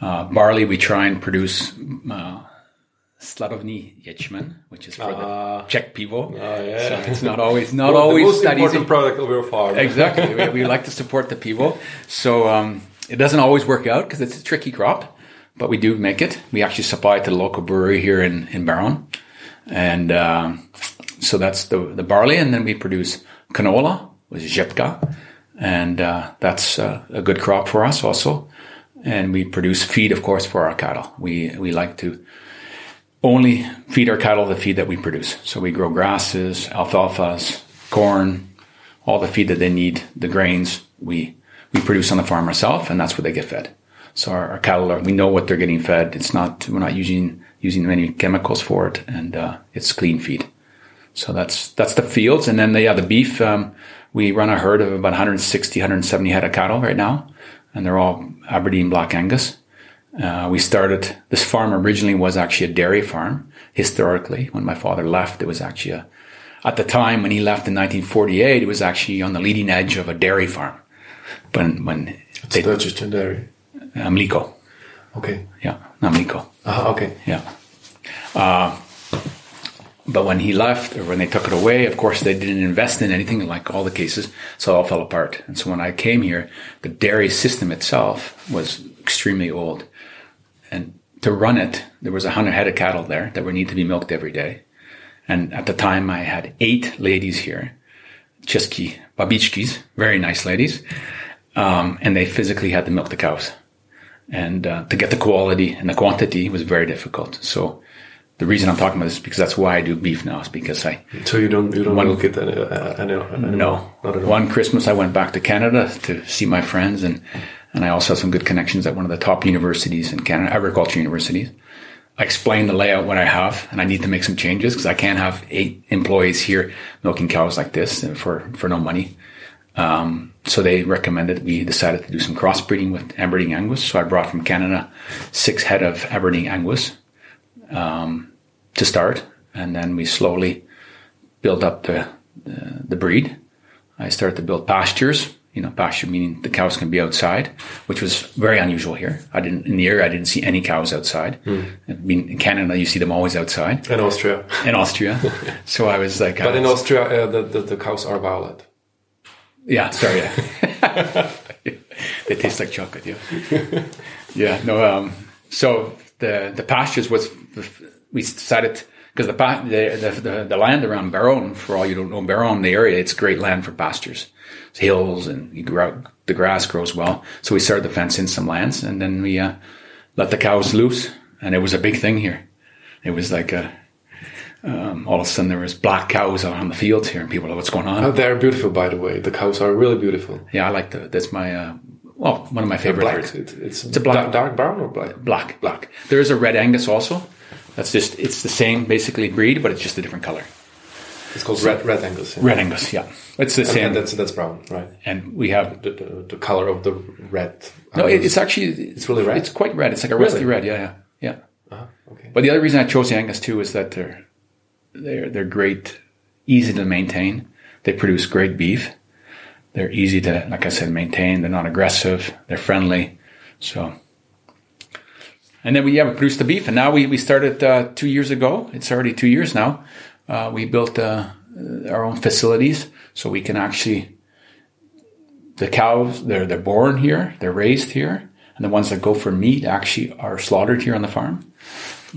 Uh, barley, we try and produce uh, Sladovny Ječmen, which is for Ah. the Czech people. Oh, yeah. So it's not always not Well, always the most that important easy. product of your farm. Exactly. we, we like to support the people. So um, it doesn't always work out because it's a tricky crop, but we do make it. We actually supply it to the local brewery here in, in Beroun. And um, so that's the, the barley. And then we produce canola, which is řepka. And uh, that's uh, a good crop for us also. And we produce feed, of course, for our cattle. We, we like to only feed our cattle the feed that we produce. So we grow grasses, alfalfas, corn, all the feed that they need, the grains we we produce on the farm ourselves, and that's what they get fed. So our, our, cattle are we know what they're getting fed. It's not we're not using using many chemicals for it, and uh, it's clean feed. So that's that's the fields, and then the, yeah, the beef. Um, we run a herd of about 160, 170 head of cattle right now, and they're all Aberdeen Black Angus. Uh, we started, this farm originally was actually a dairy farm. Historically, when my father left, it was actually a, at the time when he left in 1948, it was actually on the leading edge of a dairy farm. When, when it's they, Dutch dairy. Mliko. Okay. Yeah, not Mliko. Uh, okay. Yeah. Uh, but when he left or when they took it away, of course, they didn't invest in anything like all the cases. So it all fell apart. And so when I came here, the dairy system itself was extremely old. And to run it, there was a hundred head of cattle there that would need to be milked every day. And at the time I had eight ladies here, Chiski, babichkis, very nice ladies. Um, and they physically had to milk the cows. And uh, to get the quality and the quantity was very difficult. So the reason I'm talking about this is because that's why I do beef now. Is because I. So you don't you don't one, milk it any, uh, any, any, no. One Christmas I went back to Canada to see my friends, and and I also have some good connections at one of the top universities in Canada, agriculture universities. I explained the layout what I have, and I need to make some changes because I can't have eight employees here milking cows like this for for no money. Um, so they recommended we decided to do some crossbreeding with Aberdeen Angus. So I brought from Canada six head of Aberdeen Angus um, to start, and then we slowly built up the, the, the breed. I started to build pastures. You know, pasture meaning the cows can be outside, which was very unusual here. I didn't in the area. I didn't see any cows outside. Mm. I mean, in Canada, you see them always outside. In Austria. In Austria. so I was like, but was, in Austria, uh, the, the, the cows are violet. Yeah, sorry. Yeah. they taste like chocolate. Yeah. yeah. No. Um. So the the pastures was we decided because the, the, the the land around Beroun, for all you don't know Beroun, the area, it's great land for pastures, it's hills, and you grow, the grass grows well. So we started to fence in some lands, and then we uh, let the cows loose, and it was a big thing here. It was like a um, all of a sudden there was black cows on the fields here, and people are, what's going on? Oh, they're beautiful, by the way. The cows are really beautiful. Yeah, I like the. That's my uh, well, one of my favorite black. It's, it's, it's, a black, dark brown or black? Black, black. There is a red Angus also. That's just it's the same basically breed, but it's just a different color. It's called so, red red Angus. Yeah. Red Angus, yeah. It's the and, same. And that's that's brown, right? And we have the, the, the color of the red. No, it's actually it's really red. It's quite red. It's like a rusty really? red. Yeah, yeah, yeah. Uh-huh. Okay. But the other reason I chose the Angus too is that they're they're they're great, easy to maintain. They produce great beef they're easy to, like I said, maintain. They're not aggressive. They're friendly. So, and then we, yeah, we produced the beef and now we, we started, uh, two years ago. It's already two years now. Uh, we built, uh, our own facilities so we can actually, the cows, they're, they're born here, they're raised here, and the ones that go for meat actually are slaughtered here on the farm.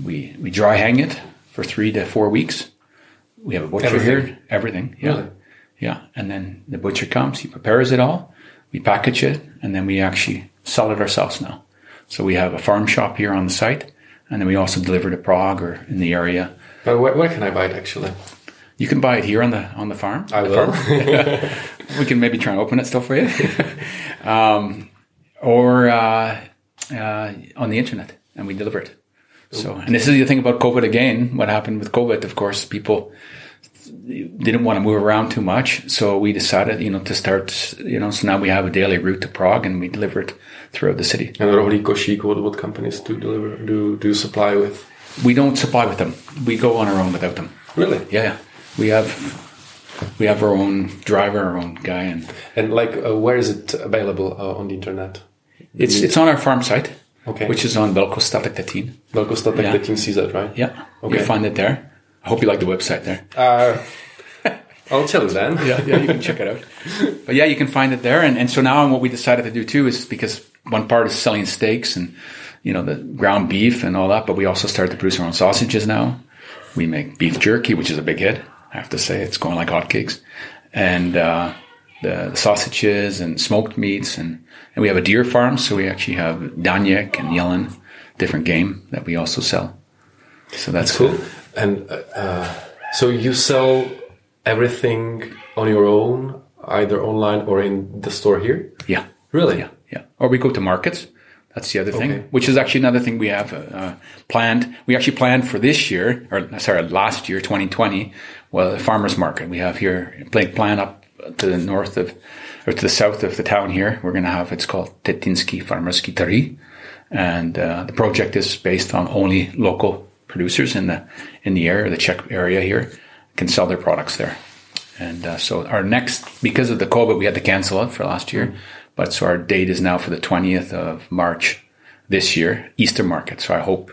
We, we dry hang it for three to four weeks. We have a butcher everything. here, everything. Yeah. Really? Yeah. And then the butcher comes, he prepares it all, we package it, and then we actually sell it ourselves now. So we have a farm shop here on the site, and then we also deliver to Prague or in the area. But where, where can I buy it actually? You can buy it here on the on the farm. I the will. Farm. we can maybe try and open it still for you, um, or uh, uh, on the internet, and we deliver it. So, and this is the thing about COVID again. What happened with COVID? Of course, people didn't want to move around too much, so we decided, you know, to start, you know, so now we have a daily route to Prague and we deliver it throughout the city. And Rohlík Košík, what, what companies do deliver, do, do supply with? We don't supply with them. We go on our own without them. Really? Yeah. We have, we have our own driver, our own guy. And, and like, uh, where is it available uh, on the internet? It's, it's on our farm site. Okay. Which is on Velkostatek Tetín. Velkostatek yeah. Tetín CZ, right? Yeah. Okay. You'll find it there. I hope you like the website there. Uh, I'll tell you then. yeah, yeah, you can check it out. But yeah, you can find it there. And, and so now what we decided to do too is because one part is selling steaks and, you know, the ground beef and all that, but we also started to produce our own sausages now. We make beef jerky, which is a big hit. I have to say it's going like hotcakes. And, uh, the, the, sausages and smoked meats and, and we have a deer farm. So we actually have daněk and jelen, different game that we also sell. So that's Cool. And uh, uh, so you sell everything on your own, either online or in the store here? Yeah. Really? Yeah. Yeah. Or we go to markets. That's the other thing, Okay. which is actually another thing we have uh, planned. We actually planned for this year, or sorry, last year, 2020, well, the farmers market we have here, plan plan up to the north of, or to the south of the town here. We're going to have, it's called Tetinski Farmerski Tari. And uh, the project is based on only local producers in the, in the area, the Czech area here, can sell their products there. And uh, so our next, because of the COVID, we had to cancel it for last year. But so our date is now for the 20th of March this year, Easter market. So I hope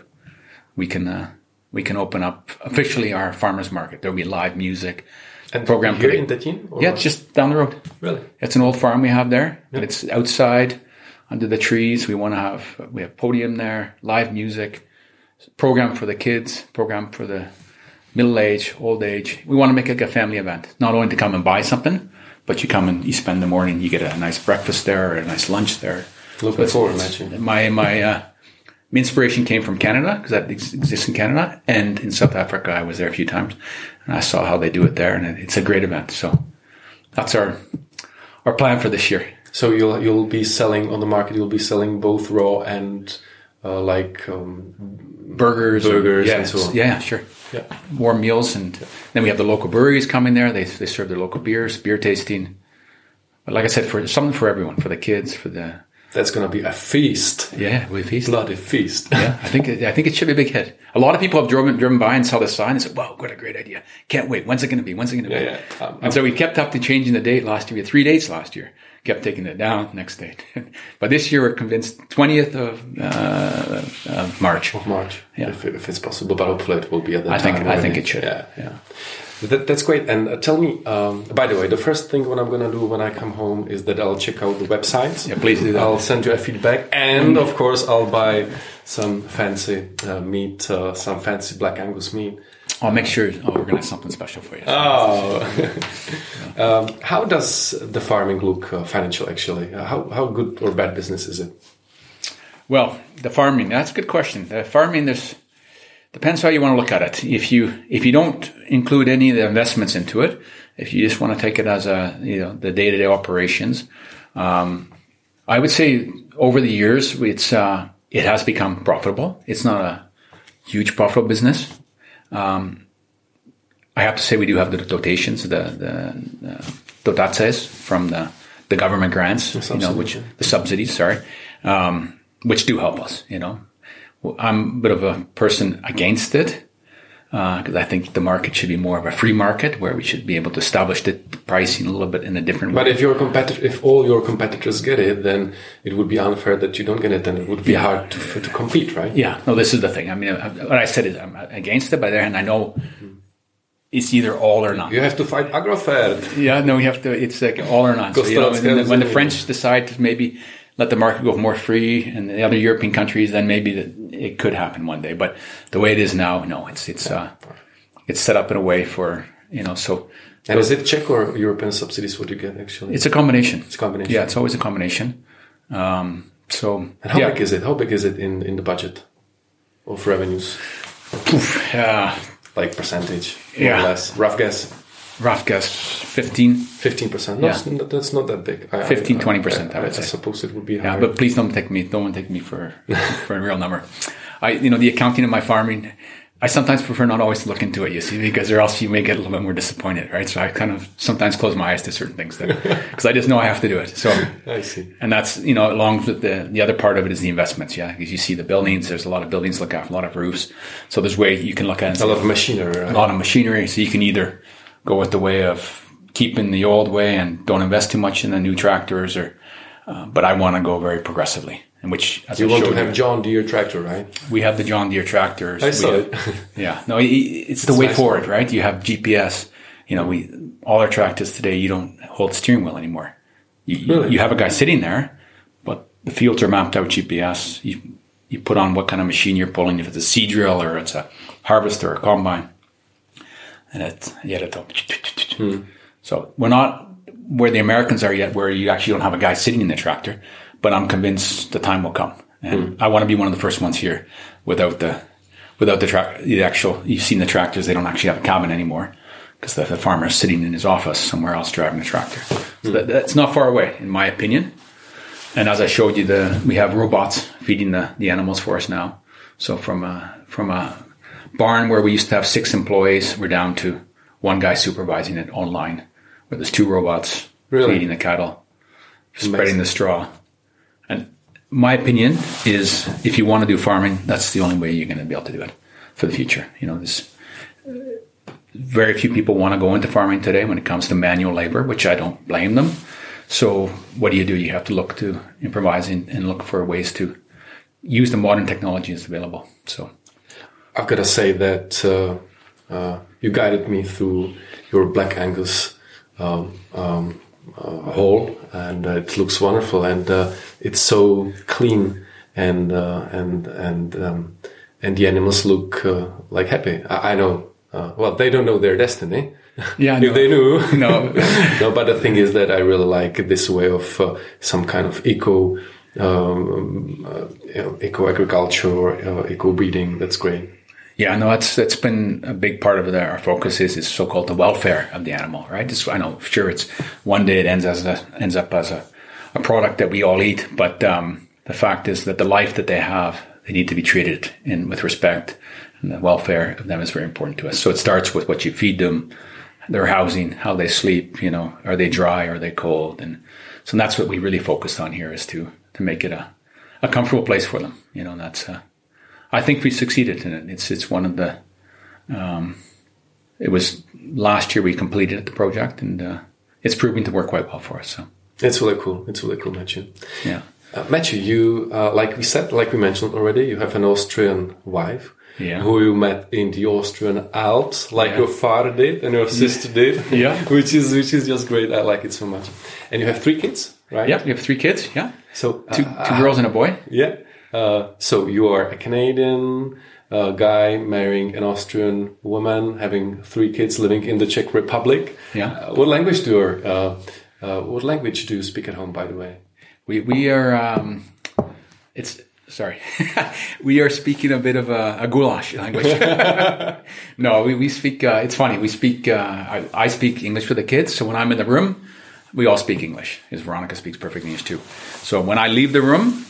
we can, uh, we can open up officially our farmers market. There'll be live music And program. here in Tetín? or- yeah, it's just down the road. Really? It's an old farm we have there, but it's outside under the trees. We want to have we have podium there, live music, program for the kids, program for the middle age, old age. We want to make it like a family event, not only to come and buy something, but you come and you spend the morning, you get a nice breakfast there or a nice lunch there. Looking it's- forward, imagine. My my uh, my inspiration came from Canada because that ex- exists in Canada and in South Africa. I was there a few times and I saw how they do it there, and it- it's a great event. So that's our our plan for this year. So you'll you'll be selling on the market. You'll be selling both raw and uh, like um, Burgers, Burgers yeah, and so on. Yeah, sure. yeah. Warm meals, and then we have the local breweries coming there. They they serve their local beers, beer tasting. But like I said, for something for everyone, for the kids, for the That's gonna be a feast, yeah, we feast. bloody feast. Yeah, I think it, I think it should be a big hit. A lot of people have driven driven by and saw the sign and said, "Wow, what a great idea! Can't wait. When's it going to be? When's it going to be?" Yeah, yeah. Um, and so we kept up to changing the date last year. We had three dates last year. Kept taking it down next date, but this year we're convinced twentieth of, uh, of March. of March, Yeah. if, if it's possible. But hopefully it will be at that I think- I think it should. Yeah, yeah. That, that's great. And uh, tell me, um, by the way, the first thing what I'm gonna do when I come home is that I'll check out the website. Yeah, please do that. I'll send you a feedback, and of course I'll buy some fancy uh, meat, uh, some fancy black Angus meat. I'll make sure I'll organize something special for you. Oh, um, how does the farming look uh, financial? Actually, uh, how how good or bad business is it? Well, the farming, that's a good question. The farming, there's, depends how you want to look at it. If you, if you don't include any of the investments into it, if you just want to take it as a, you know, the day to day operations, um, I would say over the years, it's, uh, it has become profitable. It's not a huge profitable business. Um, I have to say we do have the dotations, the, the, uh, dotaces from the, the government grants, you know, which, the subsidies, sorry, um, which do help us, you know. I'm a bit of a person against it Uh, because I think the market should be more of a free market where we should be able to establish the pricing a little bit in a different way. But if your competitor, if all your competitors get it, then it would be unfair that you don't get it, and it would be hard to to compete, right? Yeah, no, this is the thing. I mean, I- what I said is I'm against it, but then I know it's either all or none. You have to fight Agrofert. Yeah, no, you have to. It's like all or none. So, you know, when, the, when the French decide to maybe let the market go more free, in the other European countries, then maybe that it could happen one day. But the way it is now, no, it's it's uh, it's set up in a way for you know. So And is it Czech or European subsidies? What you get actually? it's a combination. It's a combination. Yeah, it's always a combination. Um, so And how yeah, big is it? How big is it in in the budget of revenues? Poof, uh, Like percentage, more Yeah. or less. Rough guess, rough guess, fifteen. fifteen percent. Yeah. No, that's not that big. I- I- 15, 20%, I would I say. suppose it would be Yeah, but please don't take me. Don't take me for for a real number. I, you know, the accounting of my farming. I sometimes prefer not always to look into it. You see, because or else you may get a little bit more disappointed, right? So I kind of sometimes close my eyes to certain things because I just know I have to do it. So, I see. and that's you know, along with the the other part of it is the investments. Yeah, because you see the buildings. There's a lot of buildings to look at, a lot of roofs. So there's way you can look at it A lot of machinery, right? a lot of machinery. So you can either go with the way of keeping the old way and don't invest too much in the new tractors, or uh, but I want to go very progressively. In which, as You I want to have John Deere tractor, right? we have the John Deere tractors. I saw have- it. yeah, no, i- it's the way nice forward, right? You have GPS. You know, we all our tractors today. You don't hold steering wheel anymore. You, you- Really? you have a guy sitting there, but the fields are mapped out GPS. You you put on what kind of machine you're pulling, if it's a seed drill or it's a harvester or a combine, and it yeah, hmm. it So we're not where the Americans are yet, where you actually don't have a guy sitting in the tractor. But I'm convinced the time will come, and hmm. I want to be one of the first ones here without the without the track, the actual, you've seen the tractors, they don't actually have a cabin anymore because the, the farmer is sitting in his office somewhere else driving the tractor. So hmm. that, that's not far away, in my opinion. And as I showed you, the we have robots feeding the, the animals for us now. So from a, from a barn where we used to have six employees, we're down to one guy supervising it online, where there's two robots Really? feeding the cattle, spreading the straw. And my opinion is, if you want to do farming, that's the only way you're going to be able to do it for the future. You know, there's very few people want to go into farming today when it comes to manual labor, which I don't blame them. So what do you do? You have to look to improvising and look for ways to use the modern technology that's available. So I've got to say that uh, uh, you guided me through your Black Angus um, um, uh, hole, and uh, it looks wonderful, and uh, it's so clean, and uh, and and um, and the animals look uh, like happy. I, I know. Uh, well, they don't know their destiny. Yeah, if no. they knew, No. no. But the thing is that I really like this way of uh, some kind of eco. Um, uh, you know, eco agriculture uh, eco breeding. That's great. Yeah, no, it's that's been a big part of the, our focus is is so called the welfare of the animal, right? I know, sure, it's one day it ends as a ends up as a, a product that we all eat, but um, the fact is that the life that they have, they need to be treated in with respect, and the welfare of them is very important to us. So it starts with what you feed them, their housing, how they sleep. You know, are they dry, are they cold, and so that's what we really focused on here is to to make it a a comfortable place for them. You know, that's. Uh, I think we succeeded in it. It's it's one of the. Um, it was last year we completed the project, and uh, it's proving to work quite well for us. So It's really cool. It's really cool, Matthew. yeah, Uh, Matthew, you uh, like we said, like we mentioned already, you have an Austrian wife Yeah. who you met in the Austrian Alps, like Yeah. your father did and your sister did. Yeah. which is which is just great. I like it so much. And you have three kids, right? yeah. you have three kids. Yeah, So two uh, two girls and a boy. Yeah. Uh, so you are a Canadian uh, guy marrying an Austrian woman, having three kids, living in the Czech Republic. Yeah. Uh, what language do you uh, uh, What language do you speak at home? By the way. We we are. Um, it's sorry. we are speaking a bit of a, a goulash language. no, we, we speak. Uh, it's funny. We speak. Uh, I, I speak English with the kids. So when I'm in the room, we all speak English. Because Veronica speaks perfect English too. So when I leave the room,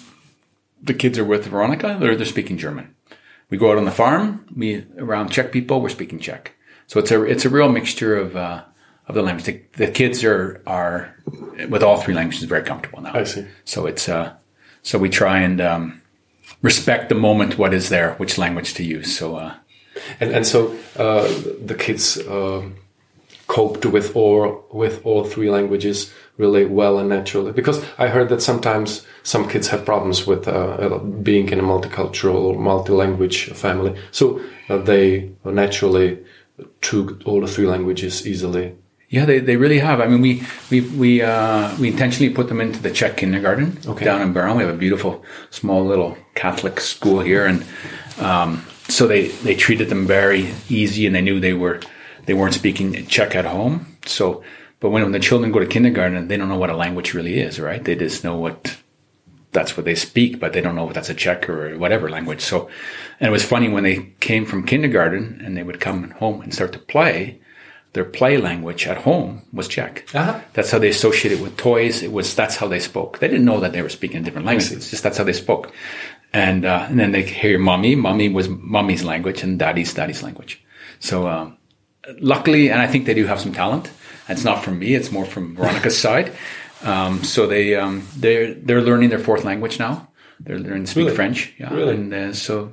the kids are with Veronica. They're they're speaking German. We go out on the farm. We around Czech people. We're speaking Czech. So it's a it's a real mixture of uh, of the language. The, the kids are are with all three languages very comfortable now. I see. So it's uh, so we try and um, respect the moment, what is there, which language to use. So uh, And and so uh, the kids um, coped with all with all three languages really well and naturally. Because I heard that sometimes some kids have problems with uh, uh, being in a multicultural or multi-language family. So uh, they naturally took all the three languages easily. yeah, they, they really have. I mean, we we we uh, we intentionally put them into the Czech kindergarten Okay. down in Beroun. We have a beautiful small little Catholic school here, and um, so they they treated them very easy, and they knew they were they weren't speaking Czech at home. So, but when, when the children go to kindergarten, they don't know what a language really is, right? They just know what that's what they speak, but they don't know if that's a Czech or whatever language. So, and it was funny when they came from kindergarten and they would come home and start to play. Their play language at home was Czech. Uh-huh. That's how they associated with toys. It was that's how they spoke. They didn't know that they were speaking a different language. It's just that's how they spoke. And uh, and then they hear mommy. Mommy was mommy's language, and daddy's daddy's language. So um, luckily, and I think they do have some talent. It's not from me; it's more from Veronica's side. Um, so they um, they're they're learning their fourth language now. They're learning to speak Really? French. Yeah, Really? and uh, so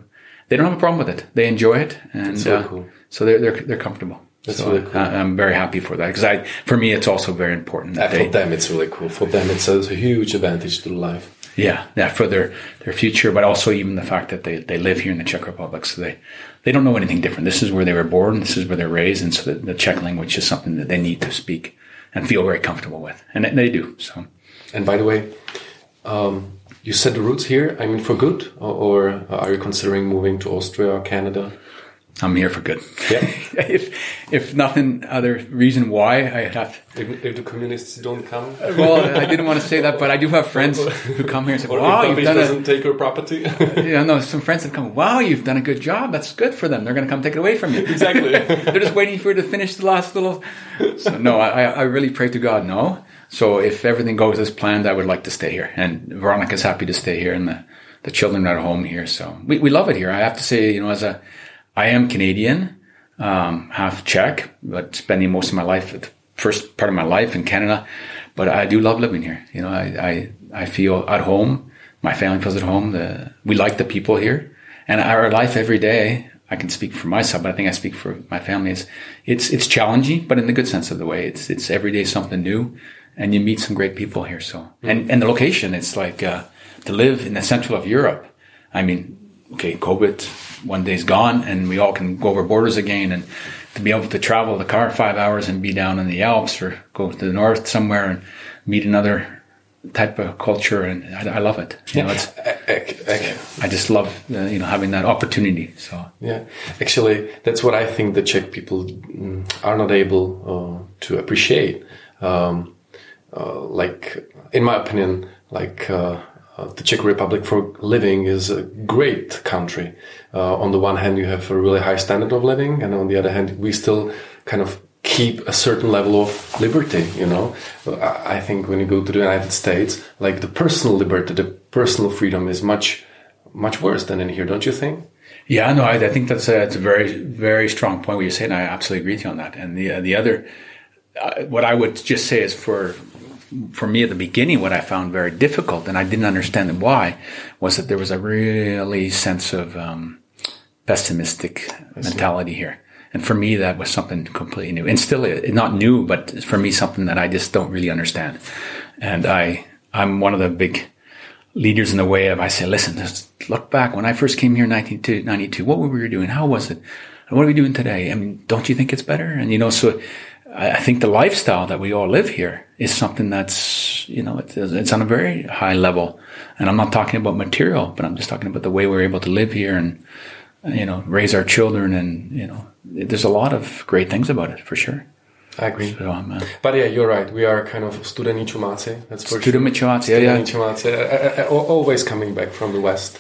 they don't have a problem with it. They enjoy it, and really uh, cool. so they're they're they're comfortable. That's so really cool. I, I'm very happy for that because I, for me, it's also very important that they, for them, it's really cool. For them, it's a, it's a huge advantage to life. yeah, yeah, for their their future, but also even the fact that they, they live here in the Czech Republic, so they they don't know anything different. This is where they were born, this is where they're raised, and so the, the Czech language is something that they need to speak and feel very comfortable with, and they- do. So And by the way, um, you set the roots here. I mean, for good, or, or are you considering moving to Austria or Canada? I'm here for good. Yeah. if if nothing other reason why I have. If, if the communists don't come. Uh, well, I didn't want to say that, but I do have friends who come here and say, or "Wow, you've done doesn't a." take your property. Yeah, no, some friends have come. Wow, you've done a good job. That's good for them. They're going to come take it away from you. Exactly. They're just waiting for you to finish the last little. So no, I, I really pray to God. No. So if everything goes as planned, I would like to stay here, and Veronica's happy to stay here, and the the children are at home here. So we we love it here. I have to say, you know, as a I am Canadian, um, half Czech, but spending most of my life, the first part of my life in Canada. But I do love living here. You know, I, I, I feel at home. My family feels at home. The, we like the people here and our life every day. I can speak for myself, but I think I speak for my family. Is it's, it's challenging, but in the good sense of the way. It's, it's every day something new and you meet some great people here. So, and, and the location, it's like, uh, to live in the central of Europe. I mean, okay, COVID one day's gone and we all can go over borders again and to be able to travel the car five hours and be down in the Alps or go to the north somewhere and meet another type of culture and I, I love it. You know, it's, I just love uh, you know having that opportunity. So yeah, actually, that's what I think the Czech people mm, are not able uh, to appreciate. Um, uh, like, in my opinion, like uh, uh, the Czech Republic for living is a great country. Uh, on the one hand, you have a really high standard of living, and on the other hand, we still kind of keep a certain level of liberty. You know, I, I think when you go to the United States, like the personal liberty, the personal freedom is much, much worse than in here. Don't you think? Yeah, no, I, I think that's a, it's a very, very strong point what you're saying. I absolutely agree with you on that. And the uh, the other, uh, what I would just say is for for me at the beginning, what I found very difficult, and I didn't understand why, was that there was a really sense of um, pessimistic mentality here. And for me, that was something completely new, and still not new, but for me, something that I just don't really understand. And I, I'm one of the big leaders in the way of I say, listen, just look back when I first came here in 1992. What were we doing? How was it? And what are we doing today? I mean, don't you think it's better? And you know, so I think the lifestyle that we all live here is something that's, you know, it's, it's, on a very high level. And I'm not talking about material, but I'm just talking about the way we're able to live here and, you know, raise our children. And, you know, there's a lot of great things about it for sure. I agree. So, um, uh, but yeah, you're right. We are kind of student Chumáci. That's for student sure. Chumáci, yeah, yeah. always coming back from the West.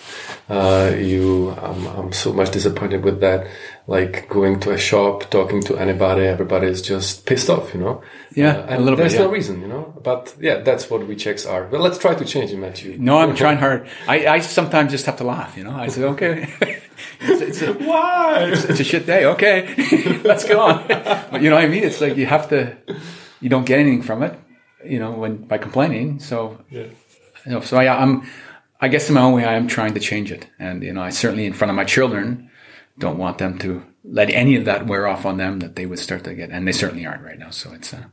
Uh, you, um, I'm so much disappointed with that like going to a shop, talking to anybody, everybody is just pissed off, you know? Yeah, uh, and there's bit, no reason, you know? But yeah, that's what we Czechs are. But let's try to change it, Matthew. No, I'm trying hard. I, I sometimes just have to laugh, you know? I say, okay. it's, it's a, Why? It's, it's, a shit day. Okay, let's go on. but you know what I mean? It's like you have to, you don't get anything from it, you know, when by complaining. So, yeah. you know, so I, I'm, I guess in my own way, I am trying to change it. And, you know, I certainly in front of my children, don't want them to let any of that wear off on them that they would start to get, and they certainly aren't right now. So it's, uh,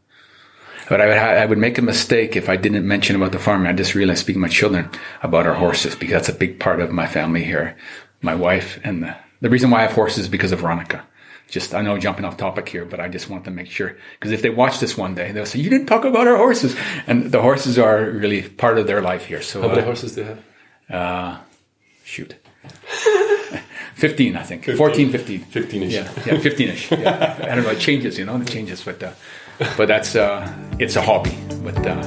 but I would, I would make a mistake if I didn't mention about the farming. I just realized speaking to my children about our horses because that's a big part of my family here. My wife and the, the reason why I have horses is because of Veronica. Just, I know jumping off topic here, but I just want to make sure because if they watch this one day, they'll say, you didn't talk about our horses. And the horses are really part of their life here. So how many uh, horses do you have? Uh, shoot. 15, I think. 15. 14, 15. 15 ish. Yeah, yeah 15 ish. Yeah. I don't know, it changes, you know, it changes. But, uh, but that's, uh, it's a hobby. But uh,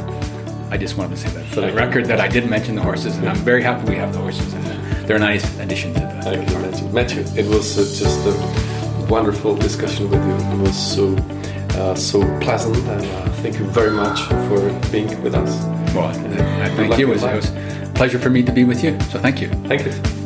I just wanted to say that for the record that I did mention the horses, and I'm very happy we have the horses, and uh, they're a nice addition to the. Thank you, Matthew. Matthew, it was uh, just a wonderful discussion with you. It was so. Uh, so pleasant, and uh, thank you very much for being with us. Well, thank you. It was, it was a pleasure for me to be with you. So thank you. Thank you.